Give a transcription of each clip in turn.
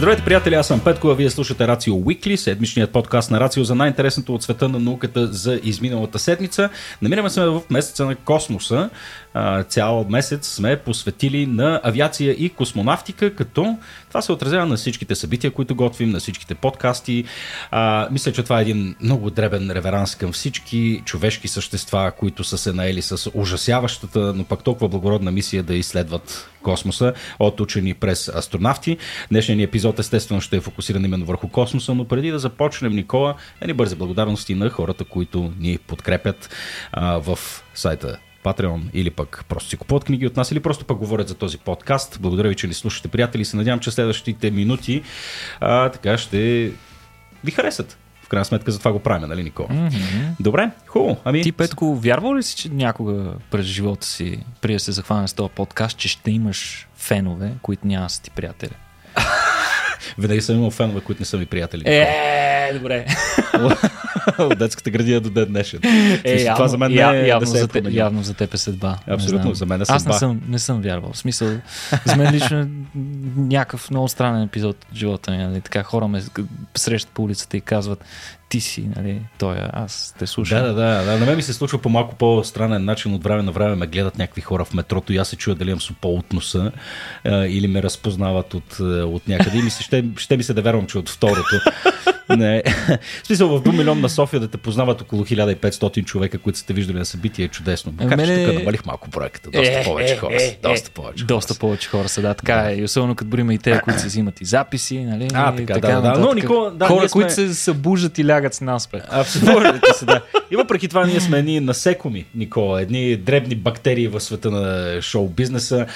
Здравейте, приятели, аз съм Петко, а вие слушате Рацио Уикли, седмичният подкаст на Рацио за най-интересното от света на науката за изминалата седмица. Намираме се в месеца на космоса. Цял месец сме посветили на авиация и космонавтика, като това се отразява на всичките събития, които готвим, на всичките подкасти. А, мисля, че това е един много дребен реверанс към всички човешки същества, които са се наели с ужасяващата, но пак толкова благородна мисия да изследват космоса от учени през астронавти. Днешният ни епизод естествено ще е фокусиран именно върху космоса, но преди да започнем, Никола, едни бързи благодарности на хората, които ни подкрепят а, в сайта Patreon или пък просто си купуват книги от нас или просто пък говорят за този подкаст. Благодаря ви, че ни слушате, приятели. Се надявам, че следващите минути а, така ще ви харесат. В крайна сметка за това го правим, нали, Никола? Mm-hmm. Добре, хубаво. Ами... Ти, Петко, вярвал ли си, че някога през живота си, преди да се захване с този подкаст, че ще имаш фенове, които няма са ти приятели? Винаги съм имал фенове, които не са ми приятели. Е, добре. От детската градина до ден днешен. Е, явно, това за мен я, не е явно, да за те, явно за теб е съдба. Абсолютно, за мен е съдба. Аз не съм, не съм вярвал. В смисъл, за мен лично е някакъв много странен епизод от живота ми. Нали? Така хора ме срещат по улицата и казват, ти си, нали, той, аз те слушам. Да, да, да. На мен ми се случва по малко по-странен начин. От време на време ме гледат някакви хора в метрото и аз се чуя дали имам супо от носа или ме разпознават от, от някъде. И ми се, ще, ще ми се да вярвам, че от второто. Не. В смисъл, в 2 милион на София да те познават около 1500 човека, които сте виждали на събитие е чудесно. Макар мене... че тук намалих малко проекта. Доста е, повече е, хора. Е, доста повече. Доста повече хора са, да. Така да. е. И особено като броим и те, които се взимат и записи. Нали? А, така, така да, да. Но, Нико, да, хора, сме... които се събуждат и лягат с нас. Абсолютно. да. И въпреки това ние сме едни насекоми, Никола. Едни дребни бактерии в света на шоу бизнеса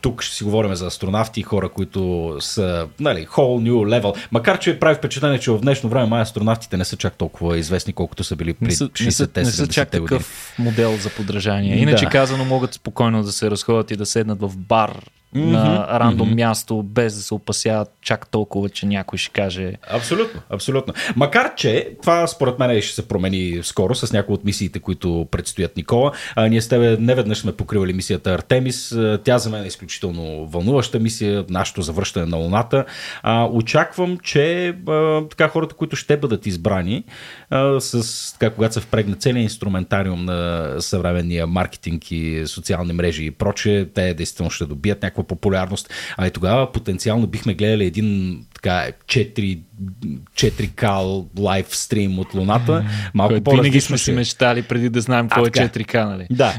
тук ще си говорим за астронавти и хора, които са, нали, whole new level. Макар, че прави впечатление, че в днешно време май астронавтите не са чак толкова известни, колкото са били при 60-те, Не са чак такъв модел за подражание. Иначе да. казано, могат спокойно да се разходят и да седнат в бар mm-hmm, на рандом mm-hmm. място, без да се опасяват чак толкова, че някой ще каже. Абсолютно, абсолютно. Макар, че това според мен ще се промени скоро с някои от мисиите, които предстоят Никола. А, ние с тебе неведнъж сме покривали мисията Артемис. Тя за мен е изключително вълнуваща мисия, нашето завръщане на Луната. А, очаквам, че а, така хората, които ще бъдат избрани, а, с, така, когато се впрегне целият инструментариум на съвременния маркетинг и социални мрежи и проче, те действително ще добият някаква популярност. А и тогава потенциално бихме гледали един така 4, 4K лайв стрим от Луната. Малко по Винаги сме си мечтали преди да знаем какво е 4K, нали? Да.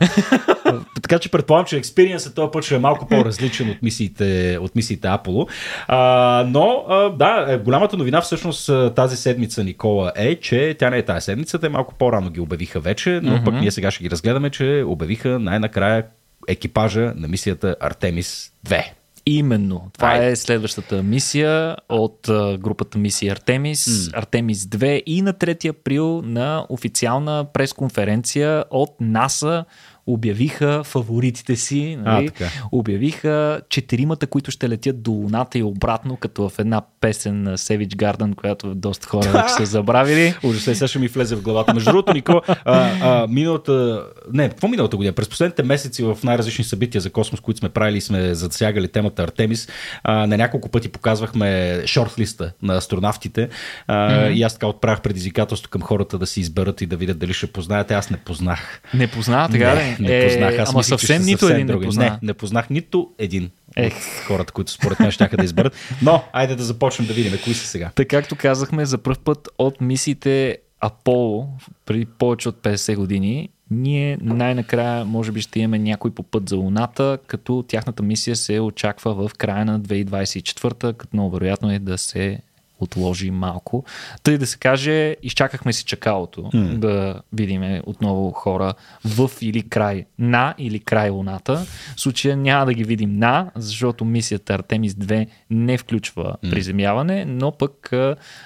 така че предполагам, че експириенсът този път ще е малко по-различен от мисиите, от мисиите Apollo. А, но, а, да, е, голямата новина всъщност тази седмица, Никола, е, че тя не е тази седмица, те малко по-рано ги обявиха вече, но mm-hmm. пък ние сега ще ги разгледаме, че обявиха най-накрая екипажа на мисията Артемис 2. Именно. Това Ай. е следващата мисия от групата мисия Артемис, mm. Артемис 2 и на 3 април на официална пресконференция от НАСА обявиха фаворитите си, нали? а, така. обявиха четиримата, които ще летят до Луната и обратно, като в една песен на Savage Garden, която доста хора вече са забравили. Ужасно, сега ще ми влезе в главата. Между другото, Нико, а, а, миналата, не, какво миналата година? През последните месеци в най-различни събития за космос, които сме правили и сме засягали темата Артемис, а, на няколко пъти показвахме шортлиста на астронавтите а, mm-hmm. и аз така отправях предизвикателство към хората да си изберат и да видят дали ще познаете. Аз не познах. Не позна, така не, не е, познах. Аз ама мислих, съвсем нито един други. не познах. Не, не познах нито един Ех. от хората, които според мен ще да изберат. Но, айде да започнем да видим кои са сега. Така както казахме, за първ път от мисиите Аполо, преди повече от 50 години, ние най-накрая може би ще имаме някой по път за Луната, като тяхната мисия се очаква в края на 2024, като много вероятно е да се отложи малко. Тъй да се каже, изчакахме си чакалото mm. да видим отново хора в или край на или край Луната. В случая няма да ги видим на, защото мисията Артемис 2 не включва mm. приземяване, но пък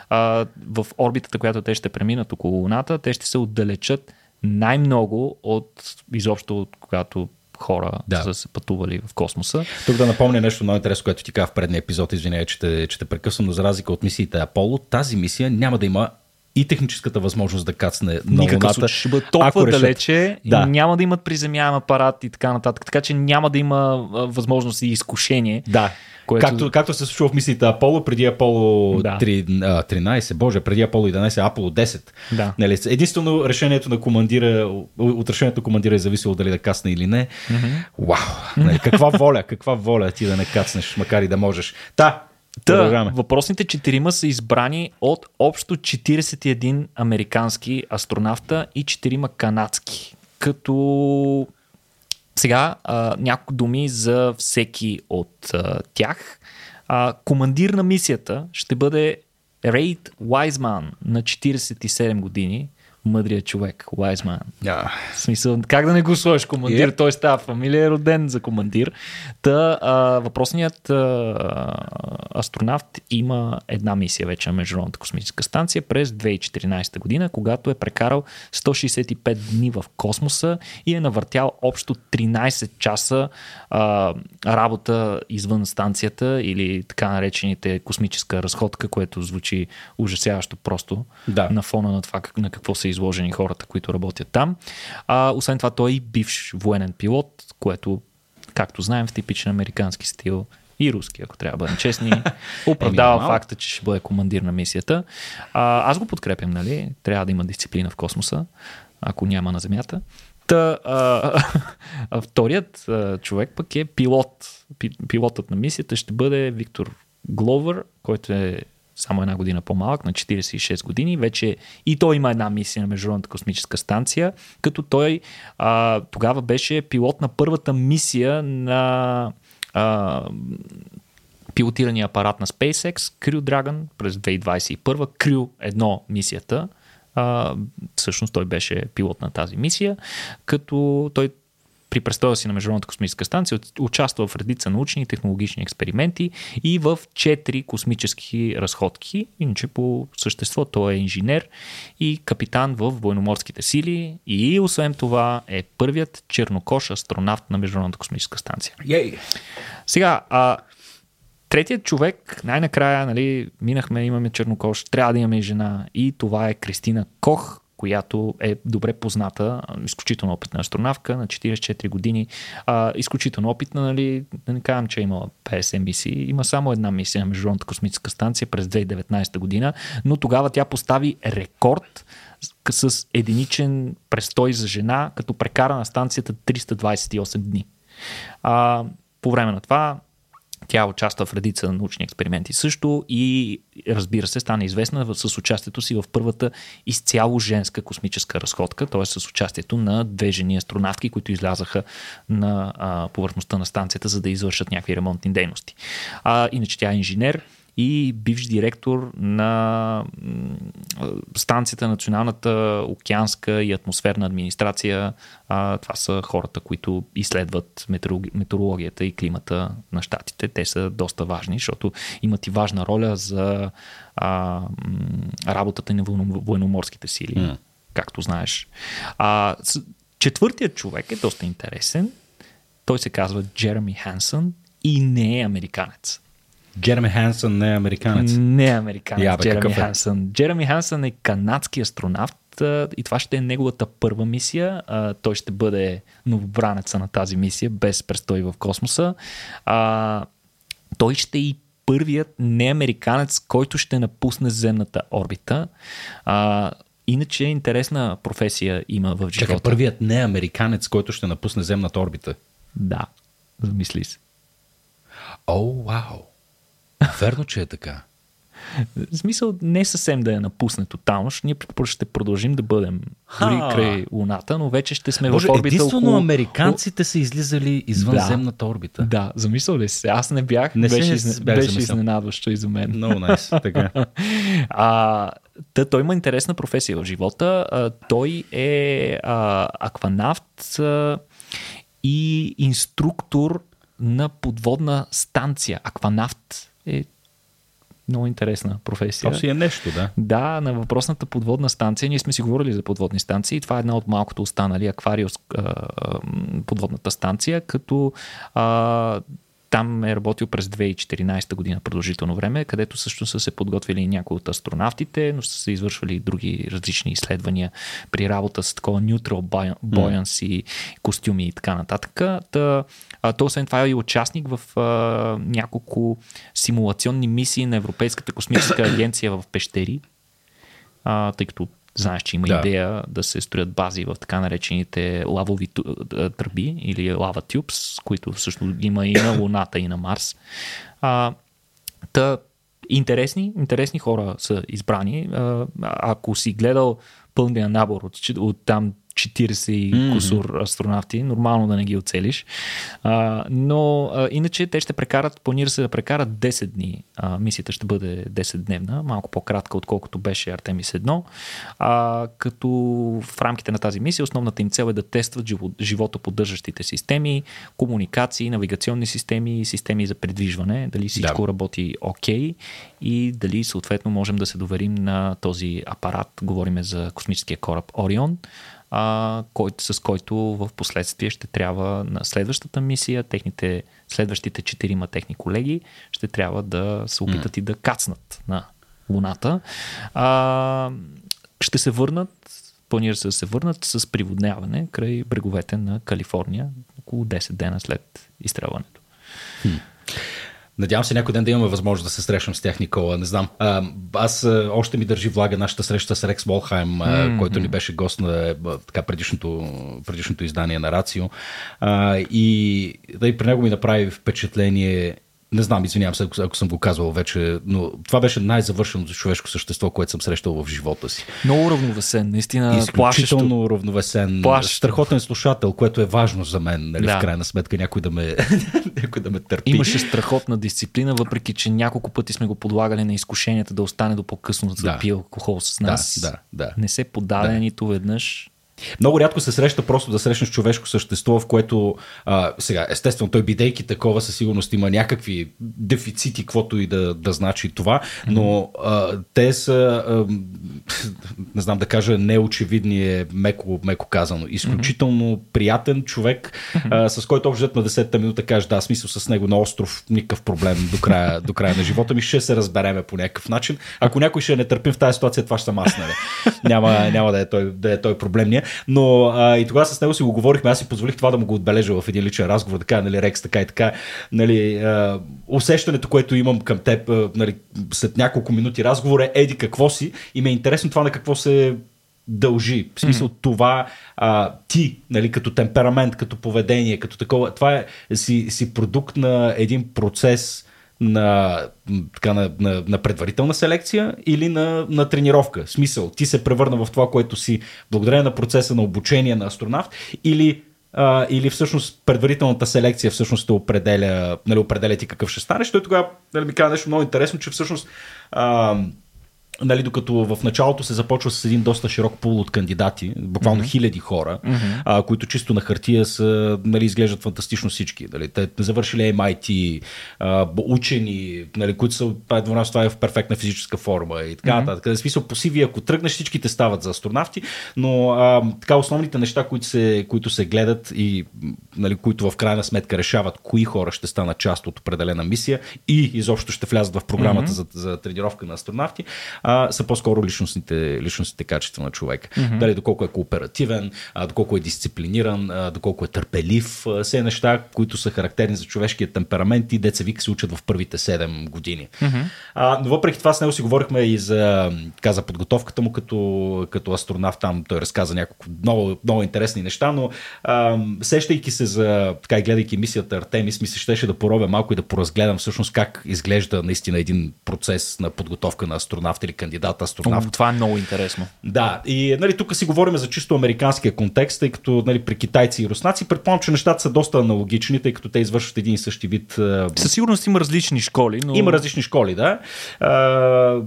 а, в орбитата, която те ще преминат около Луната, те ще се отдалечат най-много от изобщо от когато хора да. са се пътували в космоса. Тук да напомня нещо много интересно, което ти казах в предния епизод, извинявай, че те, че те прекъсвам, но за разлика от мисиите Аполо, тази мисия няма да има и техническата възможност да кацне на Никакъв Луната. случай ще бъде толкова ако решат. далече, Да. няма да имат приземяем апарат и така нататък. Така че няма да има възможност и изкушение. Да. Което- Както, както се случва в мислите Аполо, преди Аполо Да. 3, а, 13, боже, преди Аполо 11, Аполо 10. Да. Нали, единствено решението на командира, от решението на командира е зависело дали да кацне или не. Вау! Нали, каква воля, каква воля ти да не кацнеш, макар и да можеш. Та, Та, продължаваме. въпросните четирима са избрани от общо 41 американски астронавта и 4 канадски. Като сега а, няколко думи за всеки от а, тях. А, командир на мисията ще бъде Рейд Уайзман на 47 години. Мъдрият човек, Уайзман. А, В смисъл, как да не го сложиш командир? Yep. Той става фамилия, е роден за командир. Та, а, въпросният а, астронавт има една мисия вече на Международната космическа станция през 2014 година, когато е прекарал 165 дни в космоса и е навъртял общо 13 часа а, работа извън станцията или така наречените космическа разходка, което звучи ужасяващо просто Да. на фона на това как, на какво са изложени хората, които работят там. А, освен това, той е и бивш военен пилот, което, както знаем, в типичен американски стил и руски, ако трябва да бъдем честни, оправдава нормално. факта, че ще бъде командир на мисията. А, аз го подкрепям, нали? Трябва да има дисциплина в космоса, ако няма на Земята. Та, а, а вторият а, човек пък е пилот. Пи, пилотът на мисията ще бъде Виктор Гловър, който е само една година по-малък, на 46 години. Вече и той има една мисия на Международната космическа станция, като той а, тогава беше пилот на първата мисия на а, пилотирания апарат на SpaceX, Crew Dragon през 2021, Crew 1 мисията. А, всъщност той беше пилот на тази мисия, като той при престоя си на Международната космическа станция участва в редица научни и технологични експерименти и в четири космически разходки. Иначе по същество той е инженер и капитан в военноморските сили и освен това е първият чернокош астронавт на Международната космическа станция. Ей! Сега, а, третият човек, най-накрая, нали, минахме, имаме чернокош, трябва да имаме и жена и това е Кристина Кох, която е добре позната, изключително опитна астронавка на 44 години, а, изключително опитна, нали, да не казвам, че е имала 50 мисии, има само една мисия на Международната космическа станция през 2019 година, но тогава тя постави рекорд с единичен престой за жена, като прекара на станцията 328 дни. А, по време на това тя участва в редица научни експерименти също и разбира се стана известна с участието си в първата изцяло женска космическа разходка, т.е. с участието на две жени астронавтки, които излязаха на а, повърхността на станцията, за да извършат някакви ремонтни дейности. А, иначе тя е инженер и бивш директор на станцията Националната океанска и атмосферна администрация. А, това са хората, които изследват метеорологи- метеорологията и климата на щатите. Те са доста важни, защото имат и важна роля за а, работата на военно- военноморските сили, М. както знаеш. А, четвъртият човек е доста интересен. Той се казва Джереми Хансън и не е американец. Джереми Хансън не е американец. Не е американец, Я, бе, Джереми е? Хансън. Джереми Хансън е канадски астронавт а, и това ще е неговата първа мисия. А, Той ще бъде новобранеца на тази мисия, без престой в космоса. А, Той ще е и първият неамериканец, който ще напусне земната орбита. А, Иначе интересна професия има в Чакай, живота. първият не американец, който ще напусне земната орбита. Да, замисли се. О, вау! Верно, че е така. В смисъл не съвсем да я напусне тотално, ние ще продължим да бъдем дори край Луната, но вече ще сме Боже, в орбита единствено около... американците са излизали извън Да. земната орбита. Да, замисъл ли се? Аз не бях, Не се беше, изне... бях беше изненадващо и за мен. Много найс, така. А, та, той има интересна професия в живота. А, той е а, акванавт а, и инструктор на подводна станция. Акванавт е много интересна професия. Това си е нещо, да. Да, на въпросната подводна станция, ние сме си говорили за подводни станции, това е една от малкото останали аквариус подводната станция, като а, там е работил през 2014 година продължително време, където също са се подготвили някои от астронавтите, но са се извършвали други различни изследвания при работа с такова neutral buoyancy, костюми и така нататък. Та, а, то освен това е и участник в а, няколко симулационни мисии на Европейската космическа агенция в пещери, а, тъй като Знаеш, че има да. идея да се строят бази в така наречените лавови тръби или лава тюбс, които всъщност има и на Луната, и на Марс. А, та, интересни, интересни хора са избрани. А, ако си гледал пълния набор от, от там 40 и mm-hmm. кусур астронавти, нормално да не ги оцелиш. А, но а, иначе те ще прекарат, планира се да прекарат 10 дни. А, мисията ще бъде 10 дневна, малко по-кратка, отколкото беше Артемис 1. А, като в рамките на тази мисия основната им цел е да тестват живото поддържащите системи, комуникации, навигационни системи системи за предвижване, дали всичко да. работи окей okay, и дали съответно можем да се доверим на този апарат. Говориме за космическия кораб Орион а, който, с който в последствие ще трябва на следващата мисия, техните, следващите четирима техни колеги ще трябва да се опитат mm. и да кацнат на Луната. А, ще се върнат, планира се да се върнат с приводняване край бреговете на Калифорния около 10 дена след изстрелването. Hmm. Надявам се някой ден да имаме възможност да се срещам с тях, Никола. Не знам. А, аз а, още ми държи влага нашата среща с Рекс Волхайм, mm-hmm. който ни беше гост на така, предишното, предишното издание на Рацио. А, и да и при него ми направи впечатление не знам, извинявам се, ако съм го казвал вече, но това беше най-завършеното човешко същество, което съм срещал в живота си. Много равновесен, наистина. Изключително плашещо. равновесен. Плашещо. Страхотен слушател, което е важно за мен, нали, да. в крайна сметка, някой да, ме, някой да ме търпи. Имаше страхотна дисциплина, въпреки че няколко пъти сме го подлагали на изкушенията да остане до по-късно да, да пие алкохол с нас. Да, да, да. Не се подаде да. нито веднъж. Много рядко се среща просто да срещнеш човешко същество, в което а, сега, естествено, той бидейки такова със сигурност има някакви дефицити, каквото и да, да значи това, но а, те са, а, не знам да кажа, неочевидни е меко, меко казано. Изключително приятен човек, а, с който общо на 10-та минута кажеш, да, смисъл с него на остров, никакъв проблем до края, до края на живота ми, ще се разбереме по някакъв начин. Ако някой ще е нетърпим в тази ситуация, това ще съм аз, нали? Няма, няма да, е той, да е той проблемния. Но а, и тогава с него си го говорихме, аз си позволих това да му го отбележа в един личен разговор, така, нали, Рекс, така и така. Нали, а, усещането, което имам към теб а, нали, след няколко минути разговор е еди какво си и ме е интересно това на какво се дължи. В смисъл mm. това а, ти, нали, като темперамент, като поведение, като такова, това е си, си продукт на един процес, на, така, на, на, на предварителна селекция или на, на тренировка. Смисъл, ти се превърна в това, което си благодарение на процеса на обучение на астронавт или а, или всъщност предварителната селекция всъщност те определя, нали, определя ти какъв ще станеш. Той тогава нали, ми каза нещо много интересно, че всъщност а, нали, докато в началото се започва с един доста широк пул от кандидати, буквално mm-hmm. хиляди хора, mm-hmm. а, които чисто на хартия са, нали, изглеждат фантастично всички. Нали. Те завършили MIT, а, учени, нали, които са едва това е в перфектна физическа форма и така нататък. Mm-hmm. смисъл по CV, ако тръгнеш, всичките стават за астронавти, но а, така основните неща, които се, които се гледат и нали, които в крайна сметка решават кои хора ще станат част от определена мисия и изобщо ще влязат в програмата mm-hmm. за, за тренировка на астронавти, а, са по-скоро личностните, личностните качества на човека. Mm-hmm. Дали доколко е кооперативен, а, доколко е дисциплиниран, а, доколко е търпелив, а, все неща, които са характерни за човешкия темперамент и деца вика се учат в първите 7 години. Mm-hmm. А, но въпреки това с него си говорихме и за, така, за подготовката му като, като астронавт. Там той разказа няколко много, много интересни неща, но а, сещайки се за, така и гледайки мисията Артемис, ми се щеше да поробя малко и да поразгледам всъщност как изглежда наистина един процес на подготовка на астронавт или кандидат астронавт. Това е много интересно. Да, и нали, тук си говорим за чисто американския контекст, тъй като нали, при китайци и руснаци предполагам, че нещата са доста аналогични, тъй като те извършват един и същи вид. Със сигурност има различни школи. Но... Има различни школи, да, а,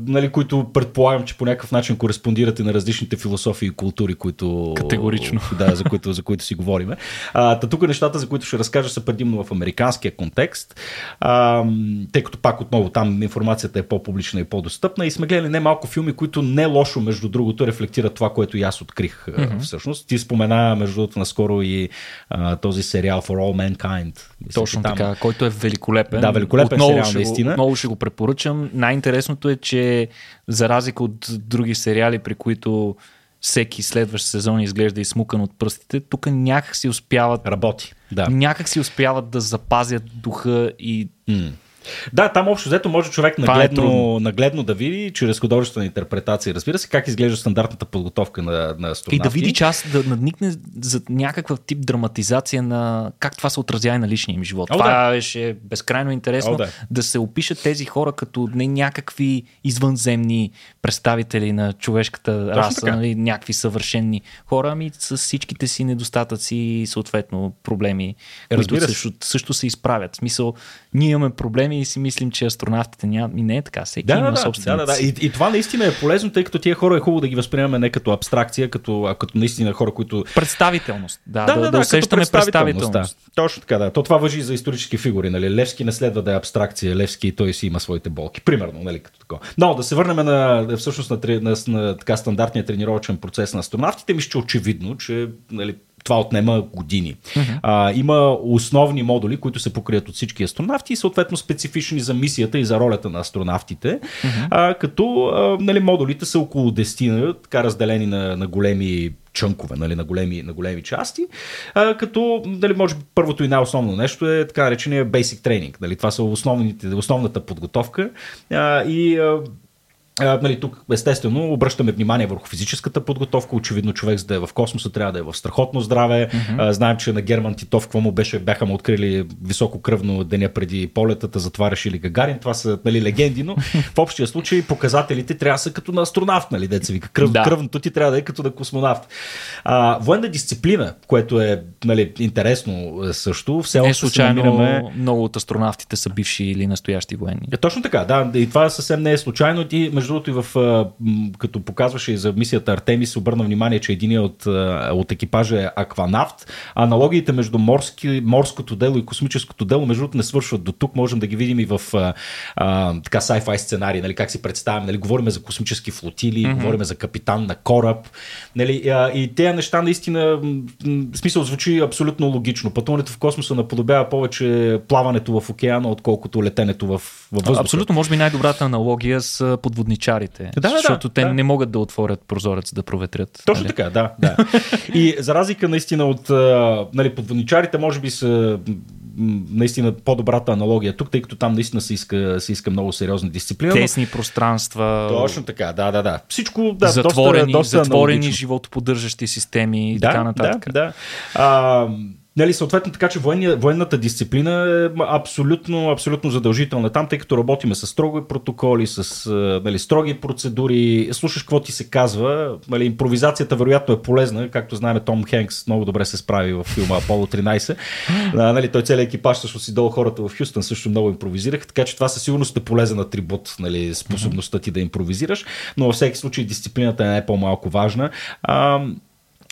нали, които предполагам, че по някакъв начин кореспондират и на различните философии и култури, които. Категорично. Да, за които, за които си говорим. А, тук нещата, за които ще разкажа, са предимно в американския контекст, а, тъй като пак отново там информацията е по-публична и по-достъпна и сме гледали немалко филми, които не лошо, между другото, рефлектират това, което и аз открих mm-hmm. всъщност. Ти спомена, между другото, наскоро и а, този сериал For All Mankind. Мисля, Точно там... така, който е великолепен. Да, великолепен отново сериал, ще наистина. Го, отново ще го препоръчам. Най-интересното е, че за разлика от други сериали, при които всеки следващ сезон изглежда измукан от пръстите, тук някак си успяват. Работи. Да. Някак си успяват да запазят духа и. Mm да, там общо взето може човек е нагледно, е нагледно да види, чрез художествена интерпретация, разбира се, как изглежда стандартната подготовка на, на. И да види част, да надникне за някакъв тип драматизация на как това се отразява на личния им живот. О, това да. беше безкрайно интересно О, да. да се опишат тези хора като не някакви извънземни представители на човешката Точно раса, нали, някакви съвършенни хора, ами с всичките си недостатъци и съответно проблеми, които също, също се изправят. В смисъл, ние имаме проблеми и си мислим, че астронавтите няма. И не е така. Всеки да, има да, да, да, да. И, и, това наистина е полезно, тъй като тия хора е хубаво да ги възприемаме не като абстракция, като, а като наистина хора, които. Представителност. Да, да, да, да, да усещаме представителност. Да. Точно така, да. То това въжи за исторически фигури. Нали? Левски не следва да е абстракция. Левски той си има своите болки. Примерно, нали, като такова. Но да се върнем на, всъщност, на, на, на, на така стандартния тренировъчен процес на астронавтите. Мисля, че очевидно, че нали, това отнема години. Uh-huh. А, има основни модули, които се покрият от всички астронавти и съответно специфични за мисията и за ролята на астронавтите, uh-huh. а, като а, нали, модулите са около 10, така разделени на, на големи чънкове, нали, на, големи, на големи части, а, като нали, може би първото и най-основно нещо е така наречения basic training. Нали, това са основните, основната подготовка а, и а, а, нали, тук естествено обръщаме внимание върху физическата подготовка. Очевидно човек за да е в космоса трябва да е в страхотно здраве. Mm-hmm. А, знаем, че на Герман Титов, какво му беше, бяха му открили високо кръвно деня преди полетата, затова решили Гагарин. Това са нали, легенди, но в общия случай показателите трябва да са като на астронавт, нали, деца вика. Кръв, да. Кръвното ти трябва да е като на космонавт. А, военна дисциплина, което е нали, интересно също. Все е, случайно намираме... много от астронавтите са бивши или настоящи военни. Е, точно така, да. И това съвсем не е случайно. Ти, между другото, и в, като показваше и за мисията Артемис, обърна внимание, че един от, от екипажа е акванавт. Аналогиите между морски, морското дело и космическото дело, между другото, не свършват до тук. Можем да ги видим и в а, така sci-fi сценарии, нали, как си представяме. Нали, говориме за космически флотили, mm-hmm. говориме за капитан на кораб. Нали, а, и тези неща наистина, в смисъл, звучи абсолютно логично. Пътуването в космоса наподобява повече плаването в океана, отколкото летенето в, в въздуха. Абсолютно, може би най-добрата аналогия с подводничарите. Да, защото да, те да. не могат да отворят прозорец да проветрят. Точно нали? така, да. да. И за разлика наистина от нали, подводничарите, може би са наистина по-добрата аналогия тук, тъй като там наистина се иска, се иска много сериозна дисциплина. Тесни пространства. Точно така, да, да, да. Всичко, да, затворени, доста, доста затворени животоподдържащи системи и да, така нататък. Да, да. А, Нали, съответно, така че военния, военната дисциплина е абсолютно, абсолютно задължителна там, тъй като работиме с строги протоколи, с нали, строги процедури, слушаш какво ти се казва. Нали, импровизацията вероятно е полезна, както знаем, Том Хенкс много добре се справи в филма Аполо 13. а, нали, той целият екипаж също си долу хората в Хюстън също много импровизираха, така че това със сигурност е полезен атрибут, нали, способността ти да импровизираш, но във всеки случай дисциплината е не по-малко важна. А,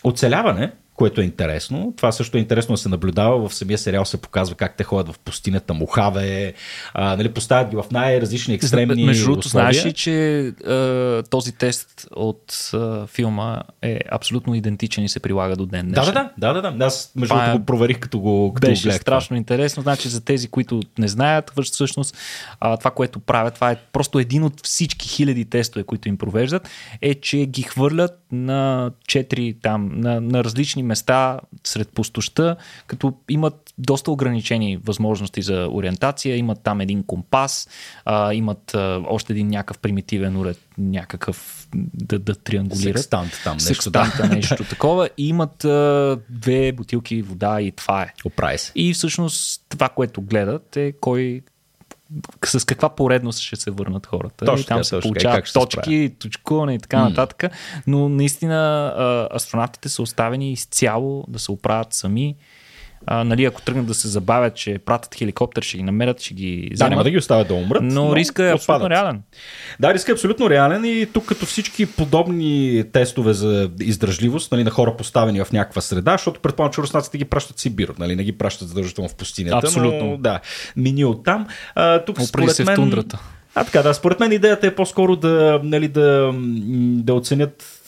оцеляване което е интересно. Това също е интересно да се наблюдава. В самия сериал се показва как те ходят в пустинята, Мохаве, а, нали, поставят ги в най-различни екстремни Между другото, знаеш ли, че а, този тест от а, филма е абсолютно идентичен и се прилага до ден днешен. Да, да, да. да, да. Аз между другото е... го проверих като го като Беше гледах. страшно интересно. Значи за тези, които не знаят, всъщност а, това, което правят, това е просто един от всички хиляди тестове, които им провеждат, е, че ги хвърлят на четири там, на, на различни места сред пустоща, като имат доста ограничени възможности за ориентация, имат там един компас, а, имат а, още един някакъв примитивен уред, някакъв да, да триангулират. Секстант там нещо. Секстанта, да. нещо такова. И имат а, две бутилки вода и това е. Оправи се. И всъщност това, което гледат е кой с каква поредност ще се върнат хората. Точно, и там се получават точки, точкуване и така нататък. Но наистина астронавтите са оставени изцяло да се оправят сами а, нали, ако тръгнат да се забавят, че пратят хеликоптер, ще ги намерят, ще ги вземат. Да, няма да ги оставят да умрат. Но, но риска е абсолютно реален. Да, риска е абсолютно реален и тук като всички подобни тестове за издръжливост нали, на хора поставени в някаква среда, защото предполагам, че руснаците ги пращат Сибир, нали, не ги пращат задължително в пустинята. Абсолютно. Но, да, мини от там. А, тук Опри според се мен, в тундрата А така, да, според мен идеята е по-скоро да, нали, да, да оценят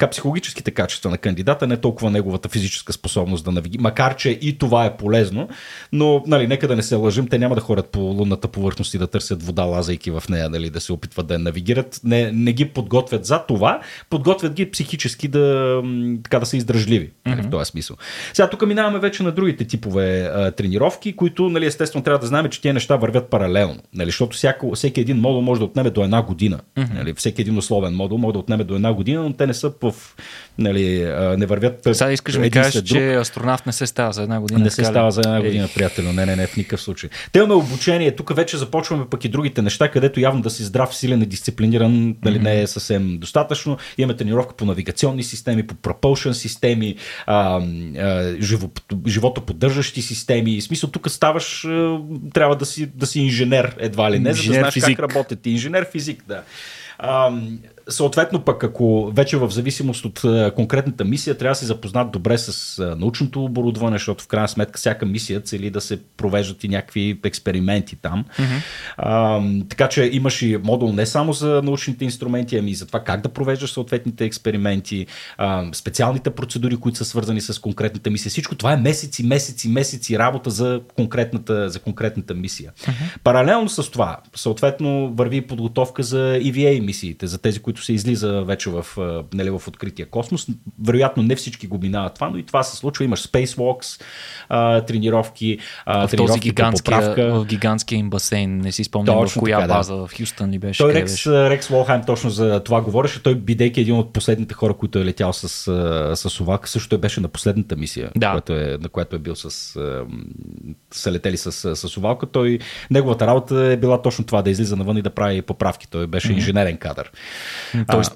така, психологическите качества на кандидата, не толкова неговата физическа способност да навиги, макар че и това е полезно, но нали, нека да не се лъжим, те няма да ходят по лунната повърхност и да търсят вода, лазайки в нея, нали, да се опитват да я навигират. Не, не ги подготвят за това, подготвят ги психически да, така, да са издръжливи mm-hmm. в този смисъл. Сега тук минаваме вече на другите типове а, тренировки, които нали, естествено трябва да знаем, че тези неща вървят паралелно, нали, защото всяко, всеки един модул може да отнеме до една година. Mm-hmm. Нали, всеки един условен модул може да отнеме до една година, но те не са по в, нали, не вървят. Сега искаш да ми кажеш, че астронавт не се става за една година. Не се става за една година, приятел. Не, не, не, в никакъв случай. Те имаме обучение. Тук вече започваме пък и другите неща, където явно да си здрав, силен и дисциплиниран, дали mm-hmm. не е съвсем достатъчно. Имаме тренировка по навигационни системи, по пропълшен системи, а, а, живо, животоподдържащи системи. В смисъл, тук ставаш, трябва да си, да си инженер едва ли не, за да знаеш физик. как работят. Инженер физик, да. А, Съответно пък, ако вече в зависимост от конкретната мисия, трябва да се запознат добре с научното оборудване, защото в крайна сметка всяка мисия цели да се провеждат и някакви експерименти там. Mm-hmm. А, така че имаш и модул не само за научните инструменти, ами и за това как да провеждаш съответните експерименти, а, специалните процедури, които са свързани с конкретната мисия. Всичко това е месеци, месеци, месеци работа за конкретната, за конкретната мисия. Mm-hmm. Паралелно с това, съответно, върви подготовка за EVA мисиите, за тези, които се излиза вече в, нали, в открития космос. Вероятно не всички го минават това, но и това се случва. Имаш Spacewalks, тренировки, а, в този гигантския, в гигантския им басейн. Не си спомням точно в коя така, база, да. в Хюстън ли беше. Той Рекс, Рекс Волхайм точно за това говореше. Той, бидейки един от последните хора, които е летял с, с Овак, също той беше на последната мисия, да. която е, на която е бил с, са летели с, с Овалка. Той, неговата работа е била точно това, да излиза навън и да прави поправки. Той беше mm-hmm. инженерен кадър. Тоест,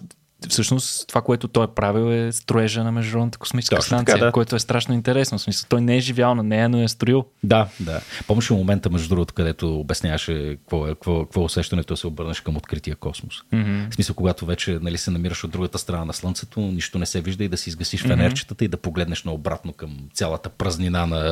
всъщност това, което той е правил е строежа на Международната космическа Точно станция, така, да. което е страшно интересно. В смисъл, той не е живял на нея, но е строил. Да, да. Помниш момента, между другото, където обясняваше какво е, какво, какво е усещането да се обърнеш към открития космос. Mm-hmm. В смисъл, когато вече нали, се намираш от другата страна на Слънцето, нищо не се вижда и да си изгасиш mm-hmm. фенерчетата и да погледнеш наобратно към цялата празнина на,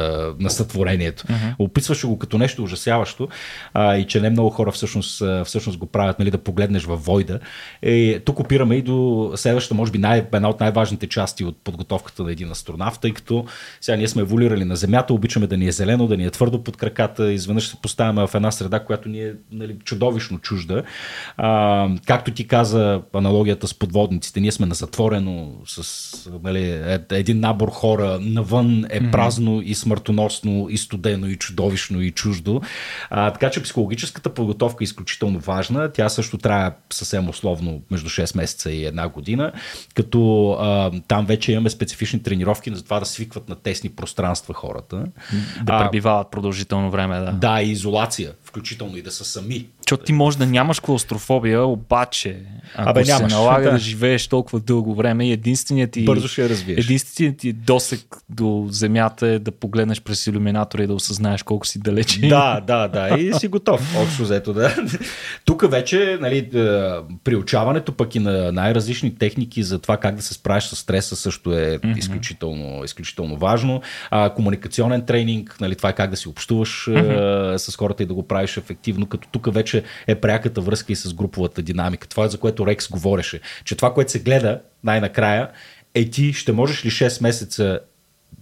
на сътворението. Mm-hmm. Описваше го като нещо ужасяващо а, и че не много хора всъщност, всъщност го правят, нали, да погледнеш във Войда. Е, тук опираме и до следващата, може би най- една от най-важните части от подготовката на един астронавт, тъй като сега ние сме еволюирали на Земята, обичаме да ни е зелено, да ни е твърдо под краката, изведнъж се поставяме в една среда, която ни е нали, чудовищно чужда. А, както ти каза аналогията с подводниците, ние сме на затворено с нали, е, един набор хора, навън е празно mm-hmm. и смъртоносно, и студено, и чудовищно, и чуждо. А, така че психологическата подготовка е изключително важна. Тя също трябва съвсем условно между 6 месеца и една година, като а, там вече имаме специфични тренировки за това да свикват на тесни пространства хората. Да пребивават продължително време, да. Да, и изолация, включително и да са сами. Защото ти може да нямаш клаустрофобия, обаче ако Абе, нямаш, се налага да. да живееш толкова дълго време и единственият ти, Бързо ще развиеш. единственият ти досек до земята е да погледнеш през иллюминатора и да осъзнаеш колко си далече. Да, да, да. И си готов. Общо взето, да. Тук вече, нали, е, приучаването пък и на най-различни техники за това как да се справиш с стреса също е mm-hmm. изключително, изключително важно. А, комуникационен тренинг, нали, това е как да си общуваш mm-hmm. с хората и да го правиш ефективно, като тук вече е пряката връзка и с груповата динамика. Това е за което Рекс говореше. Че това, което се гледа най-накрая, е ти ще можеш ли 6 месеца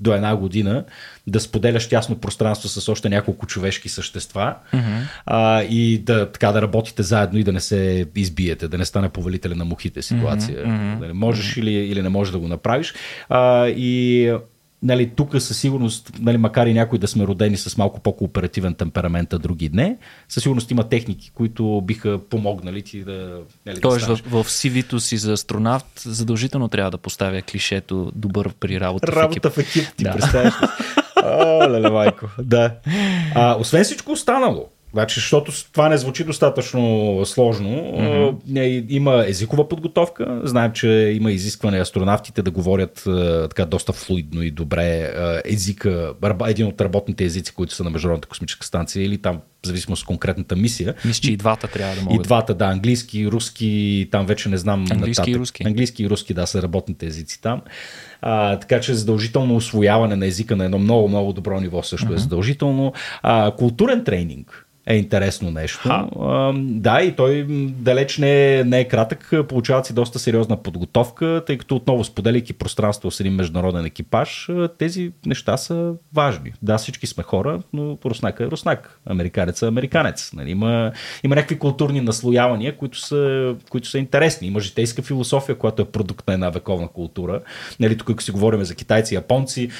до една година да споделяш тясно пространство с още няколко човешки същества mm-hmm. а, и да, така, да работите заедно и да не се избиете, да не стане повелителя на мухите ситуация. Mm-hmm. Можеш mm-hmm. или, или не можеш да го направиш. А, и нали, тук със сигурност, нали, макар и някои да сме родени с малко по-кооперативен темперамент, а други не, със сигурност има техники, които биха помогнали ти да. Нали, Тоест, да в, в CV-то си за астронавт задължително трябва да поставя клишето добър при работа. Работа в екип, в екип ти да. представяш. О, леле, майко. Да. А, освен всичко останало, Значи, защото това не звучи достатъчно сложно. Mm-hmm. Има езикова подготовка. Знаем, че има изискване астронавтите да говорят така доста флуидно и добре езика, един от работните езици, които са на Международната космическа станция или там в зависимост от конкретната мисия. Мисля, че и двата трябва да могат. И двата, да, английски, руски, там вече не знам. Английски нататък. и руски. Английски и руски, да, са работните езици там. А, така че задължително освояване на езика на едно много, много добро ниво също mm-hmm. е задължително. А, културен тренинг е интересно нещо. А, да, и той далеч не е, не е кратък. Получават си доста сериозна подготовка, тъй като отново споделяйки пространство с един международен екипаж, тези неща са важни. Да, всички сме хора, но Руснак е руснак. Американец е американец. Нали, има, има някакви културни наслоявания, които са, които са интересни. Има житейска философия, която е продукт на една вековна култура. Нали, тук, ако си говорим за китайци, японци,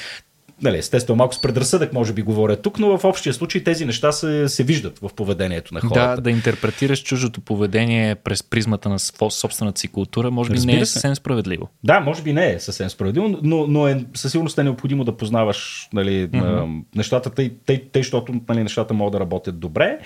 нали, естествено малко с предразсъдък може би говоря тук, но в общия случай тези неща се, се виждат в поведението на хората. Да, да интерпретираш чуждото поведение през призмата на собствената си култура, може би Разбира не е съвсем справедливо. Да, може би не е съвсем справедливо, но, но е, със сигурност е необходимо да познаваш нали, mm-hmm. нещата, тъй, тъй, тъй, защото нали, нещата могат да работят добре.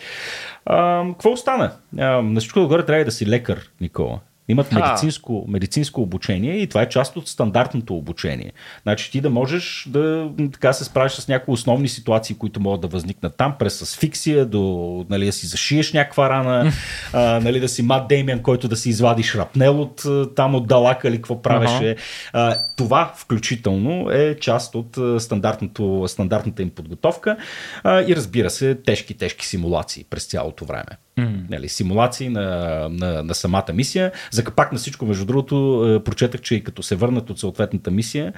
А, какво остана? А, на всичко отгоре трябва да си лекар, Никола. Имат медицинско, медицинско обучение и това е част от стандартното обучение. Значи ти да можеш да така се справиш с някои основни ситуации, които могат да възникнат там, през асфиксия, до нали, да си зашиеш някаква рана, а, нали, да си Мат Деймиан, който да си извадиш рапнел от там от далака или какво правеше. А, това включително е част от стандартната им подготовка а, и разбира се, тежки, тежки симулации през цялото време. Mm. Нали, симулации на, на, на самата мисия. За капак на всичко, между другото, е, прочетах, че и като се върнат от съответната мисия,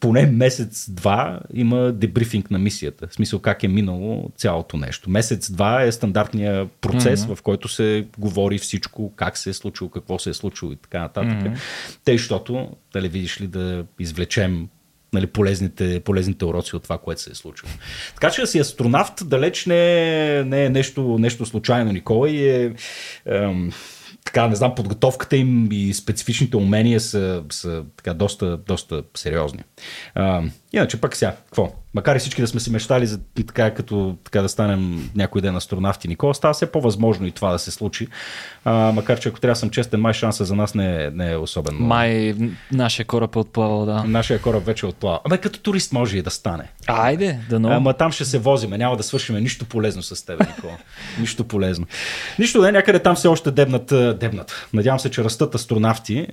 поне месец-два има дебрифинг на мисията. В смисъл как е минало цялото нещо. Месец-два е стандартния процес, mm-hmm. в който се говори всичко, как се е случило, какво се е случило и така нататък. Mm-hmm. Тъй, защото, дали видиш ли, да извлечем нали, полезните, полезните уроци от това, което се е случило. Така че да си астронавт далеч не е, не е нещо, нещо случайно, Никола, и е, ем, така, не знам, подготовката им и специфичните умения са, са така, доста, доста сериозни. А, иначе пък сега, какво? Макар и всички да сме си мечтали за така, като така да станем някой ден астронавти, Никола, става все по-възможно и това да се случи. А, макар, че ако трябва да съм честен, май шанса за нас не е, не е особено. Май нашия кораб е отплавал, да. Нашия кораб вече е отплавал. Абе, като турист може и да стане. Айде, да но. Ама там ще се возиме, няма да свършиме нищо полезно с теб, Никола. нищо полезно. Нищо да някъде там все още дебнат, дебнат. Надявам се, че растат астронавти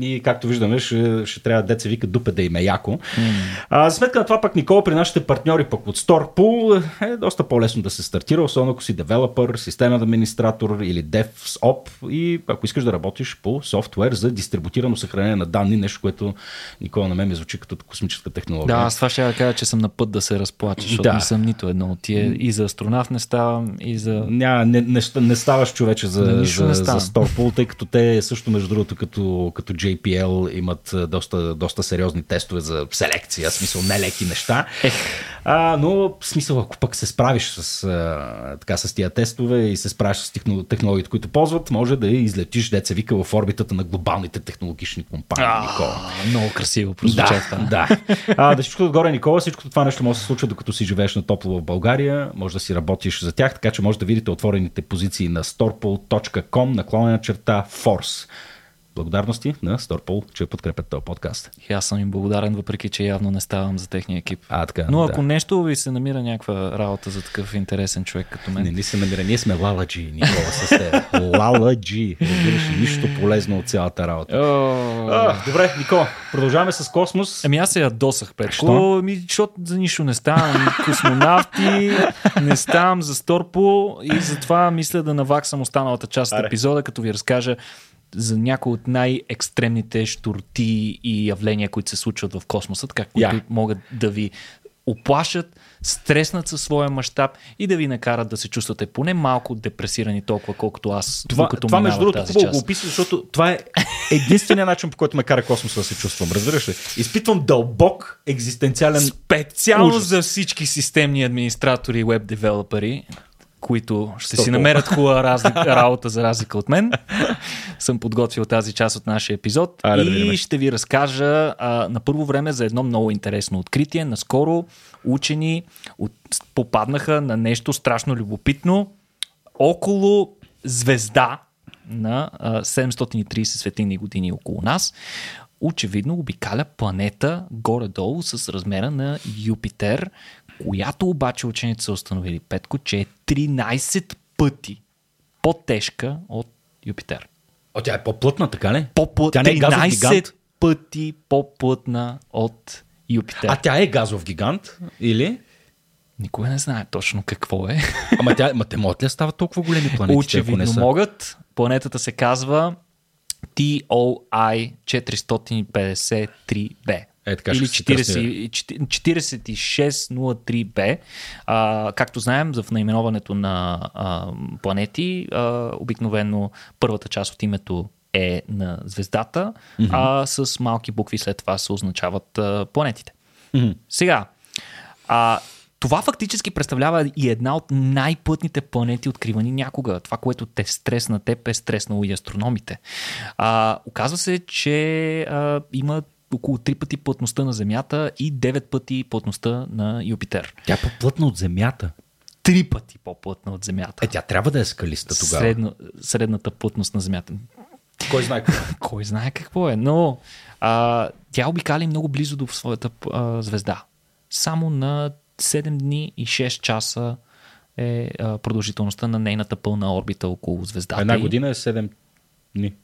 и както виждаме, ще, ще трябва деца вика дупе да им е яко. Mm. А, за сметка на това пък, Никола, при нашите партньори пък от Storpool е доста по-лесно да се стартира, особено ако си девелопър, системен администратор или DevSop и ако искаш да работиш по софтуер за дистрибутирано съхранение на данни, нещо, което Никола на мен ми звучи като космическа технология. Да, аз това ще кажа, че съм на път да се разплача, защото да. не съм нито едно от тия. И за астронавт не ставам, и за... Ня, не, не, не ставаш човече за, не, за, не за Storpool, тъй като те също, между другото, като, като JPL имат доста, доста сериозни тестове за селекция, смисъл нелеки неща. Ех. А, но в смисъл, ако пък се справиш с, а, така, с тия тестове и се справиш с технологиите, които ползват, може да излетиш, деца вика, в орбитата на глобалните технологични компании, а, Никола. Много красиво прозвуча да. Да. А, да всичко отгоре, Никола, всичко това нещо може да се случва, докато си живееш на топло в България, може да си работиш за тях, така че може да видите отворените позиции на storpol.com наклонена черта force. Благодарности на Сторпол, че подкрепят този подкаст. И аз съм им благодарен, въпреки че явно не ставам за техния екип. А, така, Но ако да. нещо ви се намира някаква работа за такъв интересен човек като мен. Не ни се намира, ние сме Лала Джи, Никола с теб. Лала Джи. Разбираш, нищо полезно от цялата работа. Oh. А, добре, Никола, продължаваме с космос. Ами аз се ядосах, Петко. Ми, защото за нищо не ставам. Космонавти, не ставам за Сторпо и затова мисля да наваксам останалата част от епизода, като ви разкажа за някои от най-екстремните штурти и явления, които се случват в космоса, така, които yeah. могат да ви оплашат, стреснат със своя мащаб и да ви накарат да се чувствате поне малко депресирани толкова, колкото аз. Това, това между другото, хубаво го описа, защото това е единствения начин, по който ме кара космоса да се чувствам. Разбираш ли? Изпитвам дълбок екзистенциален. Специално ужас. за всички системни администратори и веб девелопери които ще Стоп. си намерят хубава разлика, работа за разлика от мен. Съм подготвил тази част от нашия епизод а, да, и да, ще ви разкажа а, на първо време за едно много интересно откритие. Наскоро учени от, попаднаха на нещо страшно любопитно около звезда на а, 730 светлини години около нас. Очевидно обикаля планета горе-долу с размера на Юпитер, която обаче учените са установили, Петко, че е 13 пъти по-тежка от Юпитер. О, тя е по-плътна, така ли? По-плътна. Тя не е 13 пъти по-плътна от Юпитер. А тя е газов гигант или? Никой не знае точно какво е. Ама, тя, ма те могат ли да стават толкова големи планети? Очевидно не са? могат. Планетата се казва TOI 453b. Е, така Или ще си търся. 40, 4603b. А, както знаем, в наименоването на а, планети, а, обикновено първата част от името е на звездата, mm-hmm. а с малки букви след това се означават а, планетите. Мгм. Сега, а, това фактически представлява и една от най-пътните планети, откривани някога. Това, което те стресна теб, е стреснало и астрономите. А, оказва се, че а, има около 3 пъти плътността на Земята и 9 пъти плътността на Юпитер. Тя е по-плътна от Земята. Три пъти по-плътна от Земята. Е, тя трябва да е скалиста тогава. Средно, средната плътност на Земята. Кой знае какво? Кой знае какво е, но а, тя обикаля много близо до своята а, звезда. Само на 7 дни и 6 часа е а, продължителността на нейната пълна орбита около звездата. Една година е 7 дни.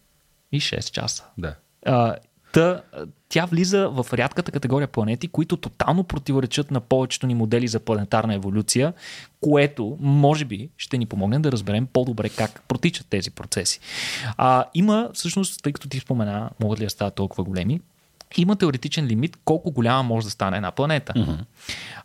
И 6 часа. Да. А, та, тя влиза в рядката категория планети, които тотално противоречат на повечето ни модели за планетарна еволюция, което може би ще ни помогне да разберем по-добре как протичат тези процеси. А, има, всъщност, тъй като ти спомена, могат ли да стават толкова големи, има теоретичен лимит колко голяма може да стане една планета. Mm-hmm.